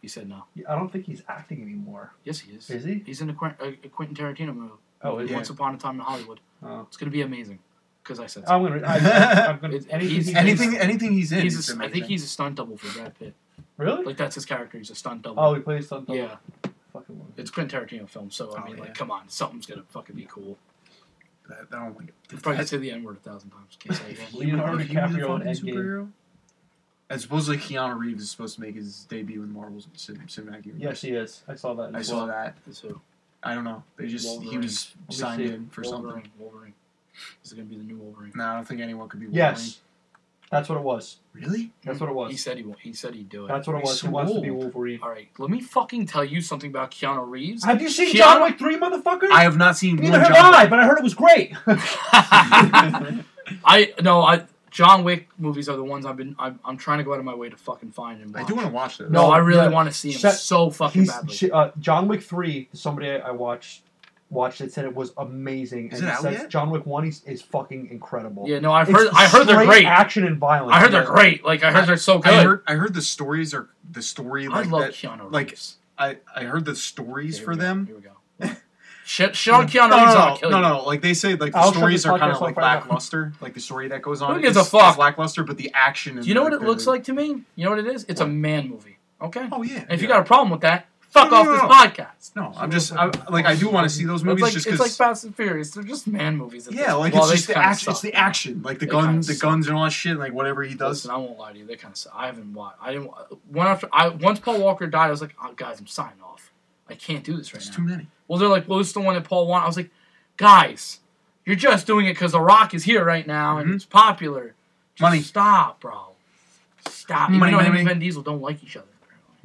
He said no. I don't think he's acting anymore. Yes, he is. Is he? He's in a, Quent- a, a Quentin Tarantino movie. Oh, is Yeah. Once Upon a Time in Hollywood. Oh. It's gonna be amazing. Because I said so. I'm gonna. I, I'm gonna. It's- anything. he's- he's Anything, anything he's in. He's is a, I think he's a stunt double for Brad Pitt. Really? Like that's his character. He's a stunt double. Oh, he plays something. yeah. Fucking love it. It's Quentin Tarantino film, so I Oh, mean, yeah. like, come on, something's gonna fucking be cool. That, I don't like it. You probably say the N word a thousand times. Can't say it again. Leonardo If he was a DiCaprio in Endgame. superhero? And supposedly Keanu Reeves is supposed to make his debut in Marvel's cin- cinematic universe. Yes, he is. I saw that. I as saw well. that. Is who? I don't know. They just he was signed in for Wolverine. something. Wolverine. This is gonna be the new Wolverine. No, I don't think anyone could be Wolverine. Yes, that's what it was. Really? That's what it was. He said he won't. He said he'd do it. That's what it was. so he wants to be. Wolverine. All right, let me fucking tell you something about Keanu Reeves. Have you seen Keanu- John Wick three, motherfucker? I have not seen Neither one have John I, but I heard it was great. I no, I John Wick movies are the ones I've been. I'm, I'm trying to go out of my way to fucking find and watch. I do want to watch those. No, No, I really yeah. want to see him Shut- so fucking He's badly. sh- uh, John Wick three. Somebody I I watched watched it said it was amazing. Is and it out says yet? John Wick one is, is fucking incredible. yeah, no, I've It's heard. I heard they're straight great. Action and violence. I heard they're great. Like I heard they're so good. I heard I heard the stories are the story I like love that. Keanu like, Reeves. I I heard the stories Okay, for here we go, them. Here we go. Shit, shit on Keanu No, Reeves. no, I'll no, kill no, you. no, Like they say, like the I'll shut stories this are kind podcast of like off right now. lackluster. Like the story that goes on. Who gives a is- is fuck? lackluster, but the action. Do you know what like it looks like to me? You know what it is? It's a man movie. Okay. Oh yeah. And if you got a problem with that, fuck No, off no, this no. podcast. no, I'm just I, like I do want to see those It's movies like just it's like Fast and Furious. They're just man movies. Yeah, this like well, it's just the action. It's the action, like the They gun, kinda the suck. guns and all that shit. Like whatever he does. Listen, I won't lie to you. They kind of. I haven't watched. I didn't. One after. I once Paul Walker died, I was like, oh, guys, I'm signing off. I can't do this right It's now. too many. Well, they're like, well, this is the one that Paul wanted. I was like, guys, you're just doing it because The Rock is here right now and Mhm. it's popular. Just Money. Stop, bro. Stop. Money, Even though money, him and. Vin Diesel don't like each other.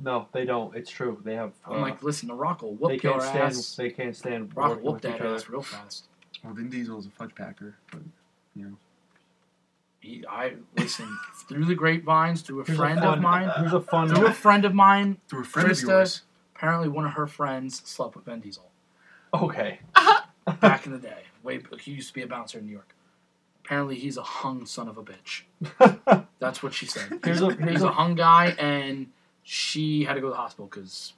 Apparently. No, they don't. It's true. They have. I'm uh, like, listen, The Rock will they whoop your can't stand. ass. They can't stand. Rock will whoop that each other. ass real fast. Well, Vin Diesel is a fudge packer, but you know. He, I listen through the grapevines, through a Here's friend a fun, of mine, Here's a fun. through a friend of mine. Through a friend Krista- of yours. Apparently, one of her friends slept with Vin Diesel Okay. back in the day. Way he used to be a bouncer in New York. Apparently, he's a hung son of a bitch. That's what she said. Here's a He's here's a a. hung guy, and she had to go to the hospital because,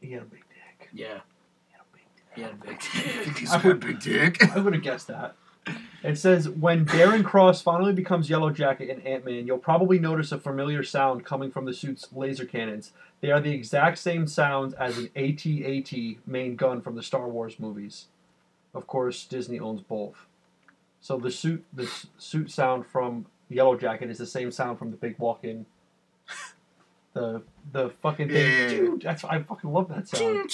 He had a big dick. yeah, He had a big dick. he had a big. Vin I would- a big dick. I would have guessed that. It says when Darren Cross finally becomes Yellow Jacket in Ant Man, you'll probably notice a familiar sound coming from the suit's laser cannons. They are the exact same sounds as an AT-AT main gun from the Star Wars movies. Of course, Disney owns both. So the suit, the s- suit sound from Yellow Jacket is the same sound from the big walk-in. The the fucking thing. Yeah, yeah, yeah. Dude, that's I fucking love that sound.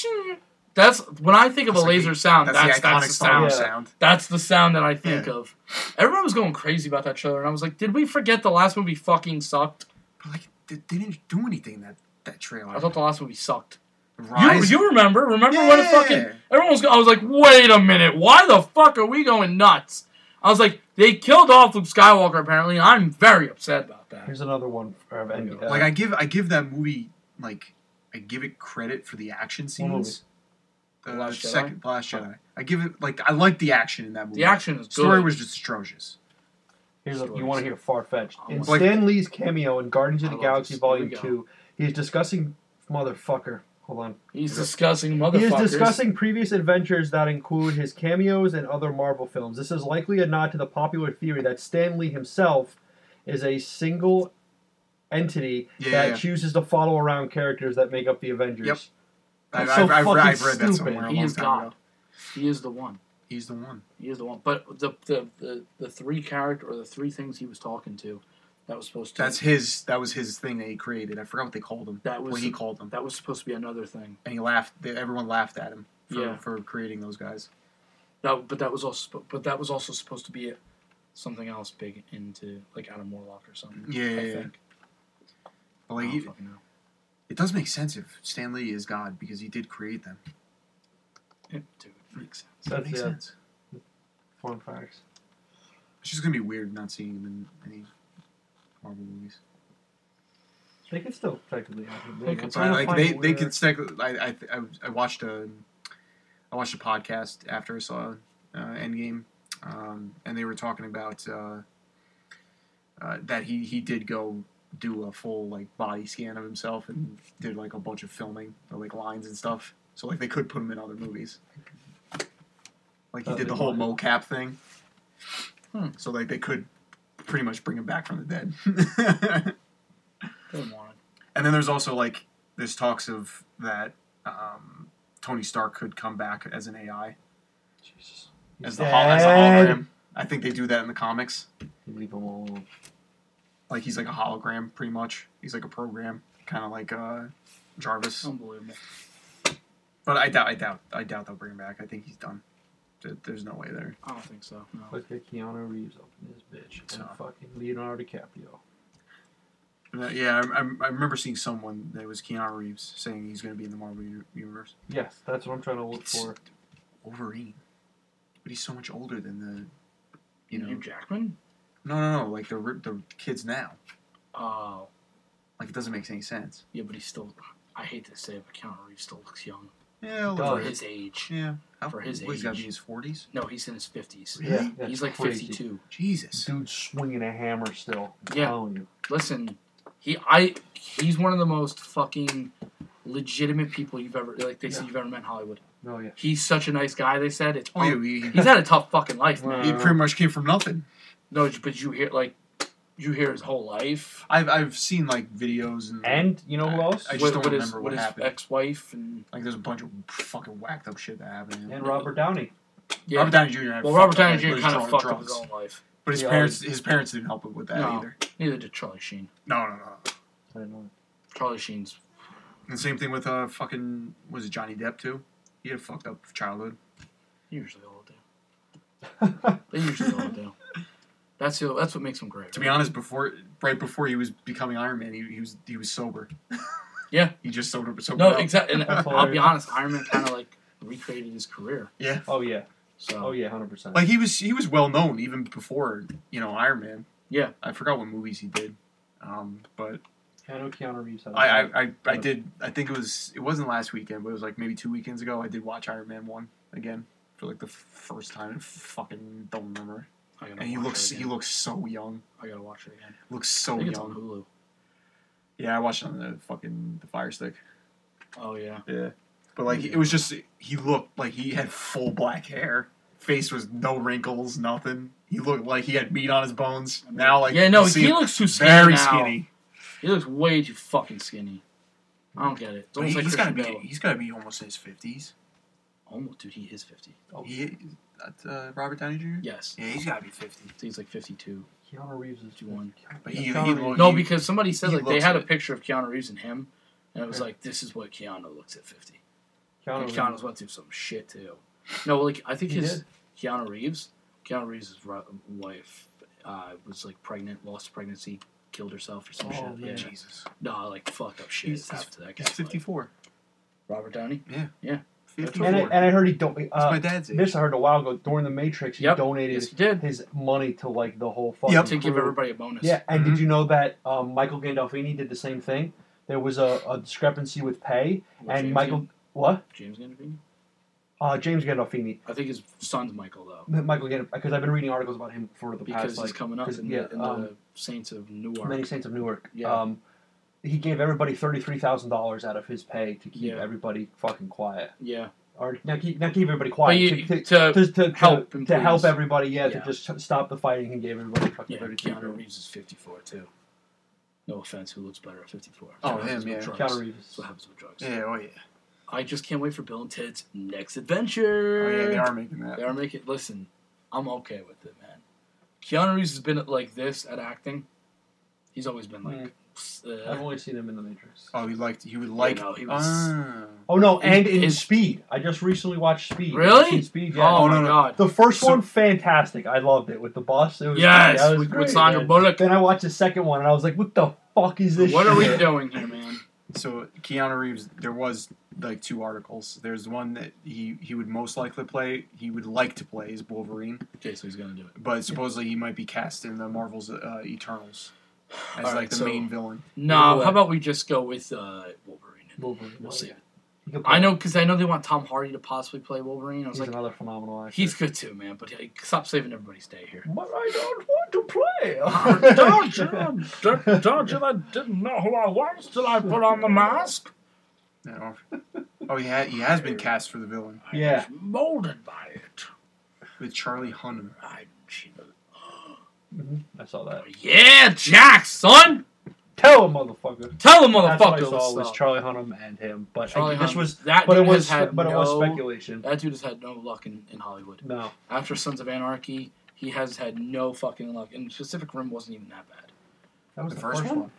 That's when I think of a That's like laser the- sound. That's, That's the iconic that's the Star sound. Yeah. sound. That's the sound that I think Yeah. of. Everyone was going crazy about that trailer, and I was like, "Did we forget the last movie fucking sucked?" But like, they, they didn't do anything in that that trailer. I thought the last movie sucked. You, Rise. you remember? Remember when it Yeah. fucking everyone was? go- I was like, "Wait a minute! Why the fuck are we going nuts?" I was like, "They killed off Luke Skywalker apparently." and I'm very upset about that. Here's another one of End. uh, like I give I give that movie like I give it credit for the action scenes. The The Last Jedi? second Last Jedi. I give it like I like the action in that movie. The action is good. story was just atrocious. Here's a, you want to hear far fetched. In Like- Stan Lee's cameo in Guardians of the Galaxy this. Volume. Two, he's discussing motherfucker. Hold on. He's discussing He motherfuckers. is discussing previous adventures that include his cameos and other Marvel films. This is likely a nod to the popular theory that Stan Lee himself is a single entity Yeah, that yeah. chooses to follow around characters that make up the Avengers. Yep. I've, so I've, I've, fucking I've read that somewhere He is God. ago. He is the one. He's the one. He is the one. But the the, the, the three character or the three things he was talking to, that was supposed to. That's his. That was his thing that he created. I forgot what they called him. That was what he called them. that was supposed to be another thing. And he laughed. they- Everyone laughed at him for, Yeah. for creating those guys. That but that was also but that was also supposed to be a, something else big into like Adam Warlock or something. Yeah, yeah, I yeah. think. But I like, don't fucking know. it does make sense if Stan Lee is God because he did create them. It, dude, makes sense. It That's makes yeah. sense. Fun facts. It's just gonna be weird not seeing him in any Marvel movies. They could still technically happen. They could. It's But gonna like they, a they weird- could stick. I, I I I watched a I watched a podcast after I saw uh, Endgame, um, and they were talking about uh, uh, that he he did go do a full like body scan of himself and did like a bunch of filming of like lines and stuff. So like they could put him in other movies. Like he Oh, did the whole mocap thing. Hmm. So like they could pretty much bring him back from the dead. Didn't want it. And then there's also like there's talks of that um, Tony Stark could come back as an AI Jesus. As the hol- as a hologram. I think they do that in the comics. Leave him alone. Like he's like a hologram, pretty much. He's like a program, kind of like uh, Jarvis. Unbelievable. But I doubt, I doubt, I doubt they'll bring him back. I think he's done. There- There's no way there. I don't think so. No. Look at Keanu Reeves up in this bitch. And So. fucking Leonardo DiCaprio. And, uh, yeah, I, I, I remember seeing someone that was Keanu Reeves saying he's going to be in the Marvel u- universe. Yes, that's what I'm trying to look It's for. Wolverine, but he's so much older than the, you know. Hugh Jackman. No, no, no. Like the the kids now. Oh, Like it doesn't make any sense. yeah, but he's still. I hate to say it, but Keanu Reeves still looks young Yeah, a Does. little for his age. Yeah. How, For his what, He's got to be in his forties. No, he's in his fifties. Really? Yeah, that's He's like crazy. fifty-two. Jesus. Dude's swinging a hammer still. I'm Yeah. telling you. Listen, he I he's one of the most fucking legitimate people you've ever like they say you've ever met in Hollywood. Oh yeah. He's such a nice guy. They said it's Oh, yeah, he, he's had a tough fucking life, man. he pretty much came from nothing. No, but you hear like you hear his whole life. I've I've seen like videos and And you know who else? I just with, don't with his, remember with what his happened. ex-wife and like there's a bunch of fucking whacked up shit that happened. and Robert Downey. yeah. Robert Downey Jr. well, Robert Downey Jr. kind of on fucked up his own life. But his Yeah, parents his parents didn't help him with that No. either. Neither did Charlie Sheen. No, no, no. I didn't know. Charlie Sheen's And same thing with uh fucking was it Johnny Depp too? He had a fucked up childhood. usually all do. They usually all do. That's the, that's what makes him great. To be honest, before right before he was becoming Iron Man, he, he was he was sober. Yeah. he just sobered sobered No, up. exactly. And I'll be honest, Iron Man kind of like recreated his career. Yeah, oh yeah. So Oh yeah. Hundred percent. like he was he was well known even before you know Iron Man. Yeah. I forgot what movies he did, um, but I know Keanu Reeves. Had a I, I, lot. I, I did I think it was it wasn't last weekend, but it was like maybe two weekends ago. I did watch Iron Man one again for like the first time. and Fucking don't remember. And he looks he looks so young. I gotta watch it again. Looks I so think it's on young. Hulu. Yeah, I watched it on the fucking the Fire Stick. Oh yeah. Yeah, but like it was just he looked like he had full black hair, face was no wrinkles, nothing. He looked like he had meat on his bones. Now, like yeah, no, you see he looks too skinny very now. skinny. He looks way too fucking skinny. I don't get it. It's almost he, like has got to Christian be. Bale. He's got to be almost in his fifties. Almost, dude. He is fifty. Oh, He, that's, uh, Robert Downey Jr. Yes, Yeah, he's got to be fifty. he's like fifty-two. Keanu Reeves is 51. But he, he, Keanu look- No, because somebody said like they looks had a picture of Keanu Reeves and him, and it was Yeah. like this is what Keanu looks at fifty. Keanu And Reeves. Keanu's went through some shit too. No, like I think his did? Keanu Reeves, Keanu Reeves' wife uh, was like pregnant, lost pregnancy, killed herself or some Oh, shit. man. Yeah, Jesus. no, like fucked up shit He's- happened to that guy. He's fifty-four. Robert Downey. Fifty-four. And I, and I heard he don't. That's Uh, my dad's age. this I heard a while ago during the Matrix. He Yep. donated Yes, he did. his money to like the whole fucking. Yep. To give crew. everybody a bonus. Yeah, and Mhm. did you know that um, Michael Gandolfini did the same thing? There was a, a discrepancy with pay, What, and James Michael Gan- what? James Gandolfini. Uh, James Gandolfini, I think his son's Michael though, Michael Gandolfini, because I've been reading articles about him for the because past he's like coming up 'cause, in, yeah, the, in um, the Saints of Newark. many Saints of Newark. Yeah. Um, he gave everybody thirty three thousand dollars out of his pay to keep Yeah. everybody fucking quiet, Yeah, or not keep not keep everybody quiet. you, to, to, to, to, to, help to, to help everybody, yeah, Yeah. to just stop the fighting. He gave everybody fucking yeah, thirty three. Keanu Reeves is fifty-four too. No offense, who looks better at fifty-four? Oh, That's him, yeah. drugs. Keanu Reeves. That's what happens with drugs. Yeah. Oh yeah. I just can't wait for Bill and Ted's next adventure. Oh yeah. They are making that. They are making. Listen, I'm okay with it, man. Keanu Reeves has been like this at acting. He's always been like. I've Uh, only seen him in the Matrix. Oh, he liked. He would like. no, he was- Ah. Oh no, and Is- in is- Speed. I just recently watched Speed. Really? Have you seen Speed, yeah. oh, Oh, no, my no. god. The first So- one, fantastic. I loved it with the bus. It was Yes, that was with, great, with Sandra. Bullock. Then I watched the second one and I was like, "What the fuck is this?" What are we doing here, man? So Keanu Reeves, there was like two articles. There's one that he he would most likely play. He would like to play as Wolverine, Okay, so he's gonna do it. but supposedly he might be cast in the Marvel's uh, Eternals as All like the so- main villain. No, Either how about we just go with uh, Wolverine? Wolverine. We'll oh, see. yeah. He could play- I know because I know they want Tom Hardy to possibly play Wolverine. I was He's like, another phenomenal actor. he's good too, man. But hey, stop saving everybody's day here. But I don't want to play. don't you? Don't, don't you? I didn't know who I was till I put on the mask. No. Oh, he ha- he has been cast for the villain Yeah. I was molded by it. with Charlie Hunnam. I, Mhm, I saw that. yeah, Jack, son. Tell him, motherfucker. Tell him, That's what I saw was up. Charlie Hunnam and him, but Charlie I, this Hunnam. was, that but it was, had but it was speculation. That dude has had no luck in, in Hollywood. No, After Sons of Anarchy, he has had no fucking luck. And Pacific Rim wasn't even that bad. that was The the, first first, one? one.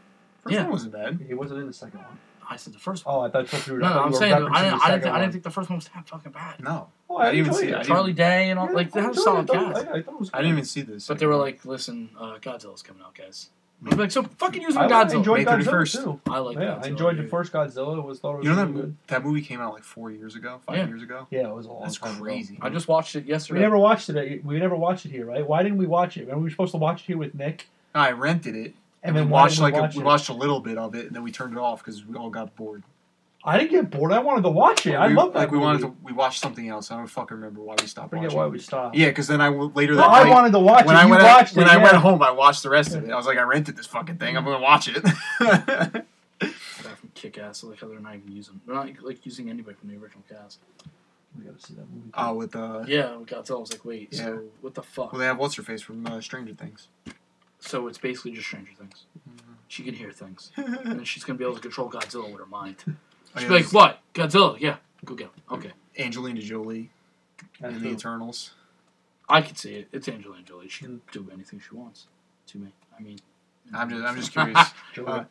First Yeah. one wasn't bad. He wasn't in the second one. I said the first one. Oh, I thought you were. no, no, I'm saying I didn't, I didn't, second I didn't think the first one was that fucking bad. No, Oh, I didn't even see it. I Charlie Day and all, like they I had a enjoyed solid it. I cast. I, I was I didn't even see this. But they were like, listen, uh, Godzilla's coming out, guys. I'd be like, so fucking use I, Godzilla. enjoyed May Godzilla 31st. too. I like yeah, Godzilla. I enjoyed the dude. first Godzilla. It was thought it was you know that really mo- good. that movie came out like four years ago, five Yeah. years ago. Yeah, it was a long That's time ago. crazy. I just watched it yesterday. We never watched it. We never watched it here, right? Why didn't we watch it? Remember, we were supposed to watch it here with Nick, I rented it and, and, then we why watched didn't like we a, we it? watched a little bit of it and then we turned it off because we all got bored. I didn't get bored. I wanted to watch it. I love that like we wanted to we watched something else. I don't fucking remember why we I stopped forget watching. why we stopped. Yeah, because then I later Well, that I night, wanted to watch when it. I you went watched when it. I yeah. went home, I watched the rest of it. I was like, I rented this fucking thing. I'm gonna watch it. Guy from Kick Ass, like how they're not even using, they're not like using anybody from the original cast. We gotta see that movie. oh, with uh, Yeah, we Godzilla. I was like, wait, Yeah. so what the fuck? well, they have what's her face from uh, Stranger Things. So it's basically just Stranger Things. Mm-hmm. She can hear things, and she's gonna be able to control Godzilla with her mind. She's be like, "What? Godzilla? Yeah, go get him." Okay, Angelina Jolie That's in the. Eternals. I can see it. It's Angelina Jolie. She can do anything she wants to me. I mean, I'm just I'm just curious. Uh,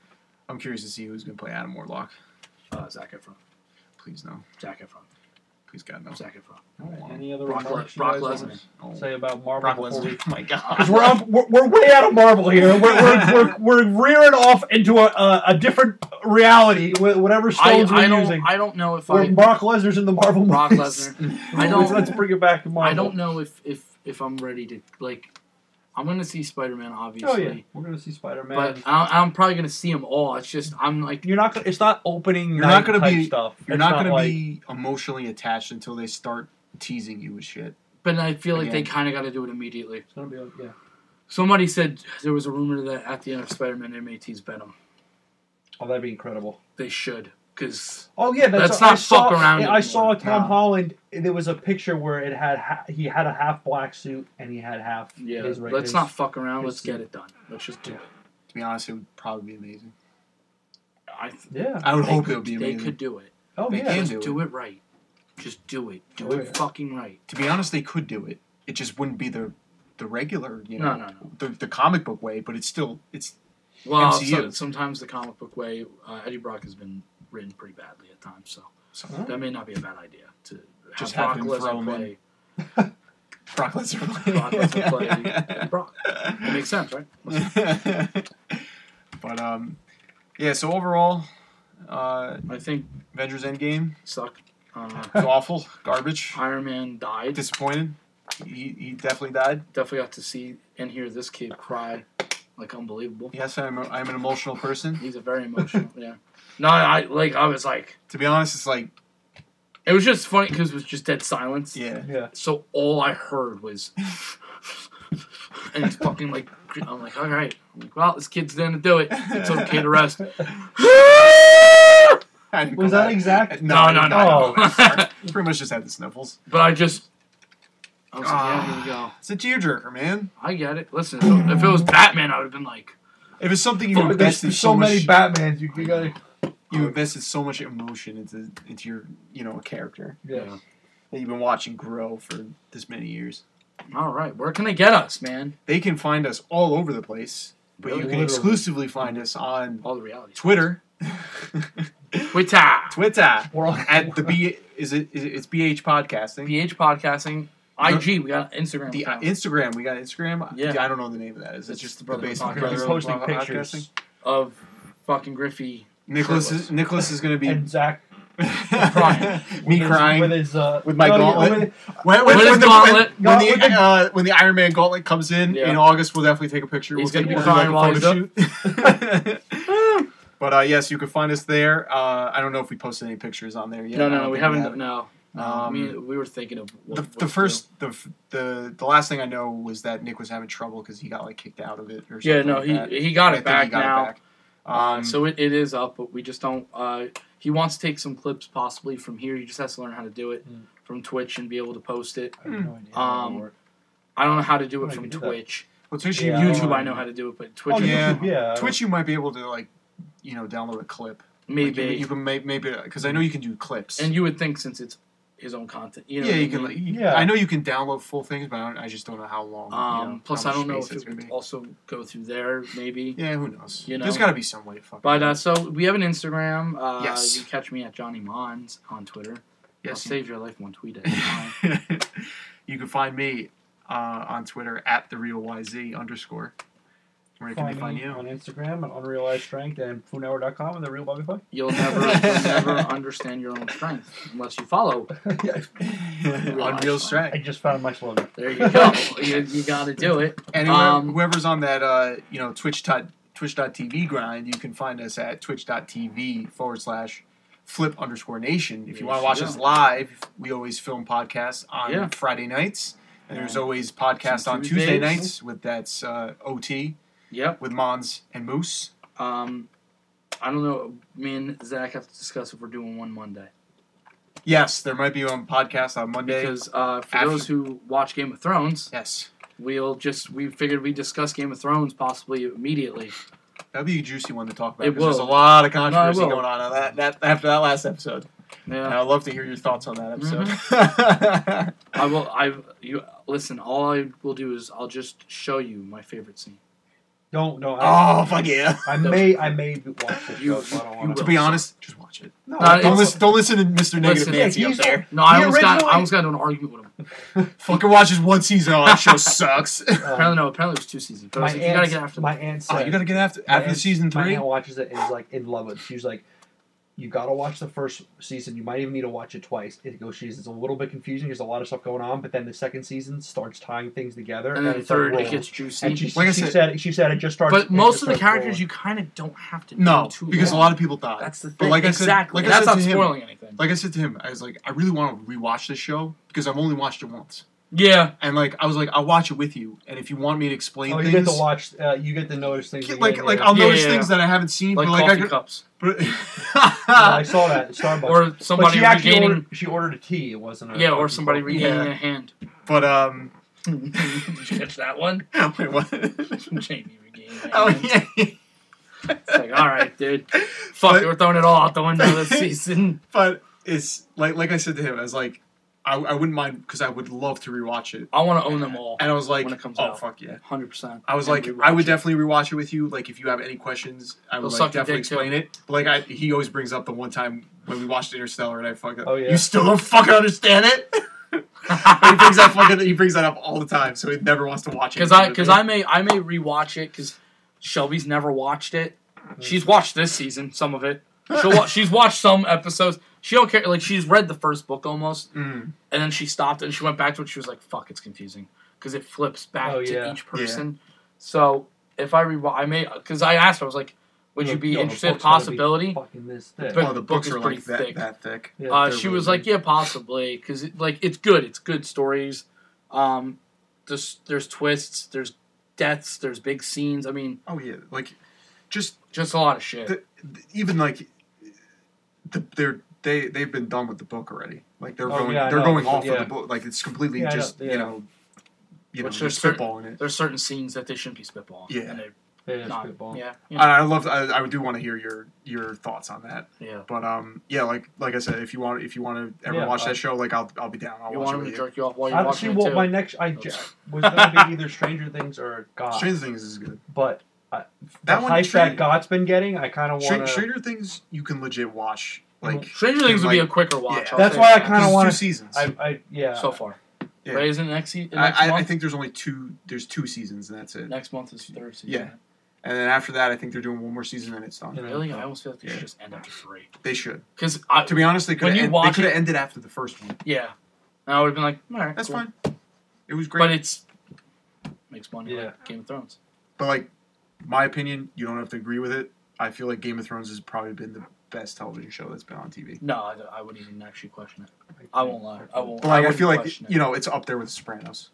I'm curious to see who's gonna play Adam Warlock. uh, Zac Efron. Please no. Zac Efron. Please got no. I don't want him. Any other Brock remarks Brock Lesnar. Oh. say about Marvel Brock we Lesnar. Oh my God. Because we're, up- we're, we're way out of Marvel here. We're, we're, we're, we're rearing off into a, a, a different reality, wh- whatever I, stones I we're don't. using. I don't know if Where I. Brock Lesnar's in the Marvel Brock. Lesnar. I don't- let's bring it back to Marvel. I don't know if if if I'm ready to like. I'm gonna see Spider Man, oh, obviously. Oh obviously, yeah, we're gonna see Spider Man. but I, I'm probably gonna see them all. It's just I'm like, You're not. Gonna, it's not opening. You're night not gonna type be- stuff. You're It's not gonna like- be emotionally attached until they start teasing you with shit. but I feel like they kind of got to do it immediately. It's gonna be. like- Yeah. Somebody said there was a rumor that at the end of Spider Man they may tease Venom. Oh, that'd be incredible. They should. Because Oh yeah, that's, Let's I not saw, fuck around I saw. Tom No. Holland. There was a picture where it had ha- he had a half black suit and he had half. yeah, his, right- let's his- not fuck around. Let's get it done. Let's just do Yeah. it. To be honest, it would probably be amazing. I th- Yeah. I would they hope could, it would be They could do it. Oh They yeah. can Just do do it right. Just do it. Do Oh, it yeah. fucking right. To be honest, they could do it. It just wouldn't be the the regular, you know, No, no, no. the the comic book way. But it's still it's Well, MCU. so, sometimes the comic book way, uh, Eddie Brock has been written pretty badly at times, so so Huh? that may not be a bad idea to Just Brock have him throw Lesnar him play. Brock Lesnar. Brock Lesnar play Eddie Brock. It makes sense, right? but um, yeah. So overall, uh, I think Avengers Endgame sucked. Uh, was awful, garbage, Iron Man died. disappointed. He, he definitely died. Definitely got to see and hear this kid cry like unbelievable. Yes, I'm, a, I'm an emotional person. He's a very emotional. yeah. No, I like. I was like, To be honest, it's like, it was just funny because it was just dead silence. yeah, Yeah. So all I heard was, and it's fucking like, I'm like, all right. I'm like, well, this kid's gonna do it. It's okay to rest. I didn't Was go that back. exact? No, no, no. Oh. no. Pretty much just had the sniffles. but I just, I was like, Ah. yeah, here we go. It's a tearjerker, man. I get it. Listen, if it, if it was Batman, I would have been like, If it's something you But there's invested so, so, many Batmans. You, you gotta. You invested so much emotion into into your you know character Yeah. that you've been watching grow for this many years. all right, where can they get us, man? They can find us all over the place, but you can exclusively find us on All the reality. Twitter, Twitter. Twitter We're on at the B. Is it? Is it it's BH Podcasting. BH Podcasting. IG, we got Instagram. The uh, account Instagram, we got Instagram. Yeah. I don't know the name of that. Is it It's just the Brother basic Podcast. Brother He's posting Podcasting? pictures. of fucking Griffey. Nicholas is Nicholas is going to be and Zach crying. me with his- crying with his uh, with my no, gauntlet. with- When, With his the, gauntlet. when, when the, the- uh, when the Iron Man gauntlet comes in Yeah. in August, we'll definitely take a picture. He's we'll gonna take be we'll crying while like photo shoot. but uh, yes, you can find us there. Uh, I don't know if we posted any pictures on there yet. no, I no, don't no, we haven't. No, no. I Um, mean, we were thinking of what, The, what the to first, the, the the last thing I know was that Nick was having trouble because he got like kicked out of it or do. Yeah, no, like he that. he got it think back got now. It back. Um, so it, it is up, but we just don't. Uh, he wants to take some clips possibly from here. He just has to learn how to do it Mm. from Twitch and be able to post it. I have no idea Um. I don't know how to do Oh, it from can do that. Twitch. well, Twitch, Yeah, YouTube, um, I know how to do it, but Twitch, Oh, yeah. YouTube, yeah. Twitch, you might be able to like, you know, download a clip. Like, maybe. you, you can maybe because I know you can do clips. and you would think since it's his own content, you know. yeah, what you I can. mean? Like, Yeah. I know you can download full things, but I, don't, I just don't know how long. you Um, know, plus, how I don't know if it gonna would also go through there, maybe. Yeah, who knows? You know, there's got to be some way to fucking. But uh, so we have an Instagram. Uh, Yes. You can catch me at Johnny Mons on Twitter. I'll yes, save your life one tweet at a time. you can find me uh, on Twitter at the real yz underscore. Where can they Find find me you? on Instagram at Unrealized Strength and FoodNetwork.com and the Real Bobby Fight. You'll never, you'll never understand your own strength unless you follow. unreal Unreal I just found my slogan. There you go. you you got to do it. And Um, whoever's on that, uh, you know, Twitch dot- Twitch.tv grind, you can find us at twitch.tv forward slash flip underscore nation. If you want to watch yeah. us live, we always film podcasts on Yeah. Friday nights. And there's always podcasts on Tuesday nights with that's uh, OT Yep. with Mons and Moose. Um, I don't know. Me and Zach have to discuss if we're doing one Monday Yes, there might be one podcast on Monday. because uh, for After- those who watch Game of Thrones, yes, we'll just we figured we discuss Game of Thrones possibly immediately. that'd be a juicy one to talk about. It 'cause There's a lot of controversy will. going on, on that, that after that last episode. And Yeah. I'd love to hear your thoughts on that episode. Mm-hmm. I will. I you listen. All I will do is I'll just show you my favorite scene. Don't don't. I, oh fuck yeah! I may I may watch this You- show, so I don't you want will. To be honest, just watch it. No, No, Don't it's- listen, don't listen to Mr. Negative Listen, Nancy yeah, up there. No, I He almost got. originally- I almost got into an argument with him. Fucking watches one season. Oh, that show sucks. Uh, apparently, no. Apparently, it was two seasons. But I my was like, you gotta aunt, get after my that. aunt oh, you gotta get after my after aunt- season My three. aunt watches it and is like in love with. it. She's like, you gotta watch the first season. You might even need to watch it twice. It goes. She's it's a little bit confusing. There's a lot of stuff going on, but then the second season starts tying things together, And then it's third, it gets juicy. And she, Like I she said- said, she said it just starts. but most of the characters rolling. you kind of don't have to No, know too because a lot of people die. That's the thing. But like I said- exactly. like I That's said not to him- spoiling anything. like I said to him, I was like, I really want to rewatch this show because I've only watched it once. Yeah, and like I was like, I'll watch it with you, and if you want me to explain Oh, you get to watch. Uh, you get to notice things. like again, like yeah. I'll Yeah, notice yeah, things yeah. that I haven't seen, like but like coffee I could, cups but, Yeah, I saw that at Starbucks. or somebody she regaining. ordered, she ordered a tea. It wasn't. A yeah, or somebody coffee. regaining Yeah. a hand. but um, Did you catch that one? wait, what? Jamie regaining a oh hand. yeah, It's like, all right, dude. Fuck, But- it, we're throwing it all out the window this season. but it's like like I said to him, I was like, I, I wouldn't mind because I would love to rewatch it, I want to own them all, and I was like, When it comes oh out. fuck yeah. hundred percent. I was like, I would definitely rewatch it with you. Like, if you have any questions, I would He'll like definitely dick, too. explain it. But like, I, he always brings up the one time when we watched Interstellar, and I fucking, Oh, yeah. you still don't fucking understand it. he brings that fucking, he brings that up all the time, so he never wants to watch it. Because I, because I may, I may rewatch it because Shelby's never watched it. Mm. She's watched this season, some of it. She'll wa- she's watched some episodes. She don't care. Like she's read the first book almost, Mm. and then she stopped and she went back to it. She was like, "Fuck, it's confusing," because it flips back Oh, to each person. So if I rewatch, I may because I asked her, I was like, "Would you Look, be yo, the interested? book's gotta be Possibility." Fucking this thick. But- oh, the book books is are pretty like that, thick. that thick. Yeah. Uh, she really was like, good. "Yeah, possibly," because it, like it's good. It's good stories. Um, there's there's twists. There's deaths. There's big scenes. I mean, Oh yeah, like just just a lot of shit. the, even like the, they're they they've been done with the book already. Like they're Oh, going yeah, they're know, going off yeah. of the book. Like it's completely Yeah, I know, just yeah. you know you know Which just there's certain- spitballing it. There's certain scenes that they shouldn't be spitballing. Yeah. and they're it's not. good. Yeah, yeah, I, I love. I, I do want to hear your your thoughts on that. yeah. But um, yeah, like like I said, if you want if you want to ever Yeah, watch uh, that show, like I'll I'll be down. I'll You watch want it him with to jerk you off while you're I see watching it what my next I j- Oops. was gonna be either Stranger Things or God, Stranger Things is good. but I, That the one, hype Stranger- that God's been getting, I kind of want to. Stranger Things you can legit watch. Like Stranger Things would be a quicker watch. yeah. That's say why I kinda there's wanna- two seasons. I, I yeah. so far. Yeah. Right? Isn't it next se- I, next I, month? I think there's only two. There's two seasons, and that's it. next month is third season. Yeah. And then after that, I think they're doing one more season, and it's done. Yeah. Really, I almost feel like they Yeah. should just end after three. They should. Because To be honest, they could When you have they could have ended after the first one. yeah, and I would have been like, all right, That's cool. fine. It was great. But it's makes money. Yeah. like Game of Thrones. But like, my opinion, you don't have to agree with it. I feel like Game of Thrones has probably been the best television show that's been on TV. No, I, I wouldn't even actually question it. I won't lie. I won't. But like, I, wouldn't feel like it. you know, it's up there with The Sopranos.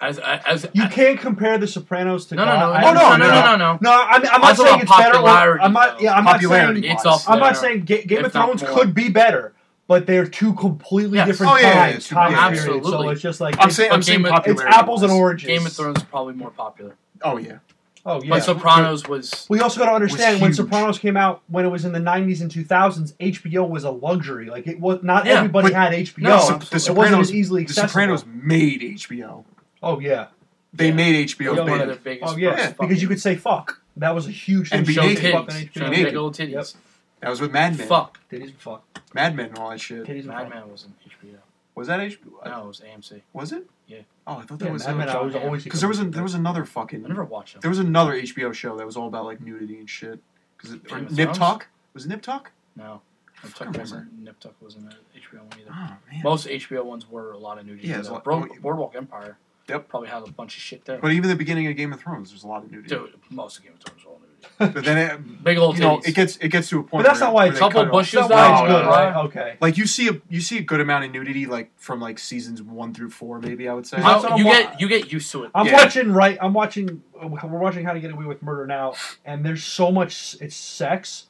as as You can't compare The Sopranos to no, no, God. no, I no, no, understand no, that. no, no, no. No, I'm, I'm I'm not saying it's better. Or, I'm not. Yeah, I'm not saying. It's up I'm not saying Ga- Game If of Thrones could be better, but they're two completely Yes. different Oh, yeah, yeah, times, yeah, time yeah, periods. So it's just like I'm it's, saying, I'm saying Game of- it's apples and oranges. Game of Thrones is probably more popular. Oh yeah, Oh yeah. But Sopranos was we also got to understand when huge. Sopranos came out when it was in the 90s and 2000s, HBO was a luxury. Like it was not Yeah, everybody had HBO. No, The absolutely. it wasn't Sopranos. as easily The. Sopranos made HBO. Oh yeah. They Yeah. made HBO one of big. their biggest. Oh yeah. Oh, first because you could say fuck. That was a huge thing. And be show naked. Titties, HBO. show big old titties. That was with Mad Men. Fuck, Titties and fuck. Mad Men and all that shit. Titties and Mad. Men was in HBO. Was that HBO? No, it was AMC. Was it? Yeah. Oh, I thought Yeah, that was Mad Men, I was always because there was a, there was another fucking I never watched them. there was another HBO show that was all about like nudity and shit. Because or Nip Thrones? Talk was it Nip Talk? No, Nip fucking Tuck wasn't. Nip Tuck wasn't an HBO one either. Oh. Most HBO ones were a lot of nudity. Yeah, it's though. like- well, Boardwalk Empire. Yep. Probably had a bunch of shit there. But even the beginning of Game of Thrones, there's a lot of nudity. Dude, most of Game of Thrones were all nudity. But then it, Big old you know, titties. it gets it gets to a point. But that's where- not why where it's they couple cut it off. bushes, That's why it's No, good, no, right? Okay. Like you see a you see a good amount of nudity like from like seasons one through four, maybe I would say. That's How- what I'm you wa- get you get used to it. I'm Yeah. watching right. I'm watching. We're watching How to Get Away with Murder now, and there's so much. It's sex.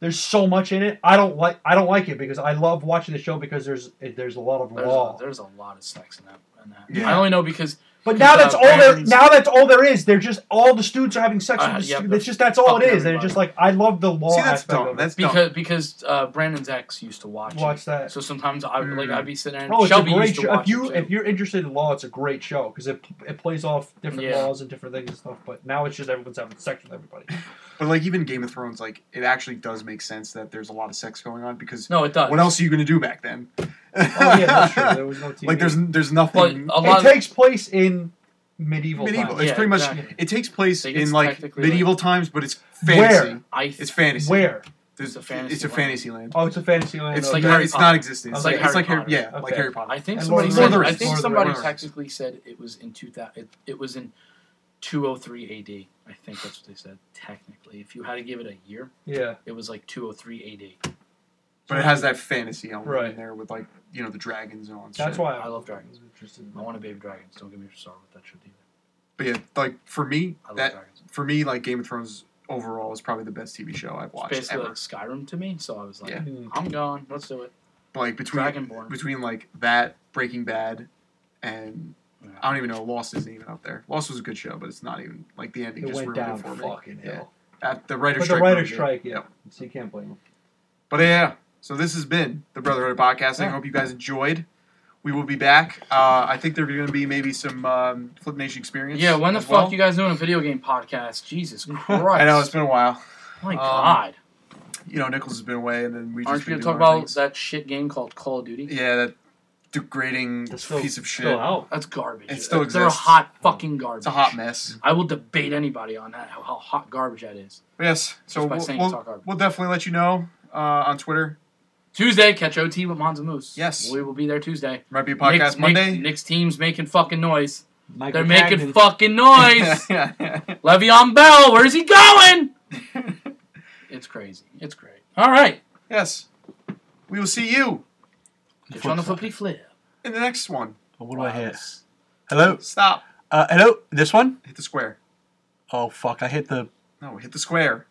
There's so much in it. I don't like. I don't like it because I love watching the show because there's it, there's a lot of There's raw. a, there's a lot of sex in that. In that. Yeah. I only know because But now that's all there. Brandon's- Now that's all there is. They're just all the students are having sex Uh, with the yeah, students. It's just that's all it is. fuck is. And it's just like I love the law See, that's aspect dumb. of it. That's dumb. because because uh, Brandon's ex used to watch, Watch it. that. So sometimes I would like Mm. I'd be sitting there. And Oh, it's Shelby a great used to show. If you if you're interested in law, it's a great show because it it plays off different Yeah. laws and different things and stuff. But now it's just everyone's having sex with everybody. But like even Game of Thrones, like it actually does make sense that there's a lot of sex going on because no, it does. what else are you gonna do back then? oh yeah, that's true. There was no TV. like there's there's But nothing a it lot. takes place in medieval, medieval. times. It's Yeah, pretty much exactly. it takes place They get in like technically, medieval times, but it's Where? fantasy. I It's fantasy. Where? There's, It's a fantasy It's a land. fantasy land. Oh, it's a fantasy land. It's okay. like not, Harry it's Potter. not existent. It's It's like like, it's Harry like Harry, Potter. yeah, like Okay. Harry Potter. I think And somebody Lord said. the I Rings. think Lord of the somebody Rings. technically said it was in two thousand. It, it was in two oh three A.D. I think that's what they said. Technically, if you had to give it a year, Yeah. it was like two oh three A.D. but it has that fantasy element Right. in there with like you know the dragons and all that That's shit. why I love dragons. I'm interested in I want a baby dragons. Don't get me started with that shit either. But yeah, like for me, I love that dragons. for me, like Game of Thrones overall is probably the best TV show I've It's watched basically ever. like Skyrim to me, so I was like, Yeah. Mm. I'm going. Let's do it. like between Dragonborn. between like that Breaking Bad and I don't even know Lost isn't even up there. Lost was a good show, but it's not even like the ending It just went ruined down it for me. fucking Yeah. hell. At the writer's But the strike. writer's ruined it. strike, yeah. Yep. So you can't blame them. But yeah, so this has been the Brotherhood of Podcasting. I hope you guys enjoyed. We will be back. Uh, I think there's going to be maybe some um, Flip Nation experience. Yeah, when the fuck well. you guys doing a video game podcast? Jesus Christ! I know it's been a while. My um, God! You know, Nichols has been away, and then we just Aren't you gonna talk about things. that shit game called Call of Duty? Yeah, that degrading still, piece of shit. Still out. That's garbage. It still They're exists. hot fucking garbage. It's a hot mess. I will debate anybody on that. How, how hot garbage that is. Yes, so Just by we'll, saying we'll, it's garbage. we'll definitely let you know uh, on Twitter. Tuesday, catch OT with Monza Moose. Yes. we will be there Tuesday. Might be a podcast Nick's, Monday. Nick, Nick's team's making fucking noise. Michael They're making fucking noise. Le'Veon Bell, where's he going? It's crazy. It's great. All right, yes, we will see you get you on the flippity flip. in the next one. What do I hit? Hello? Stop. Uh, hello? This one? Hit the square. Oh, fuck. I hit the. No, hit the square.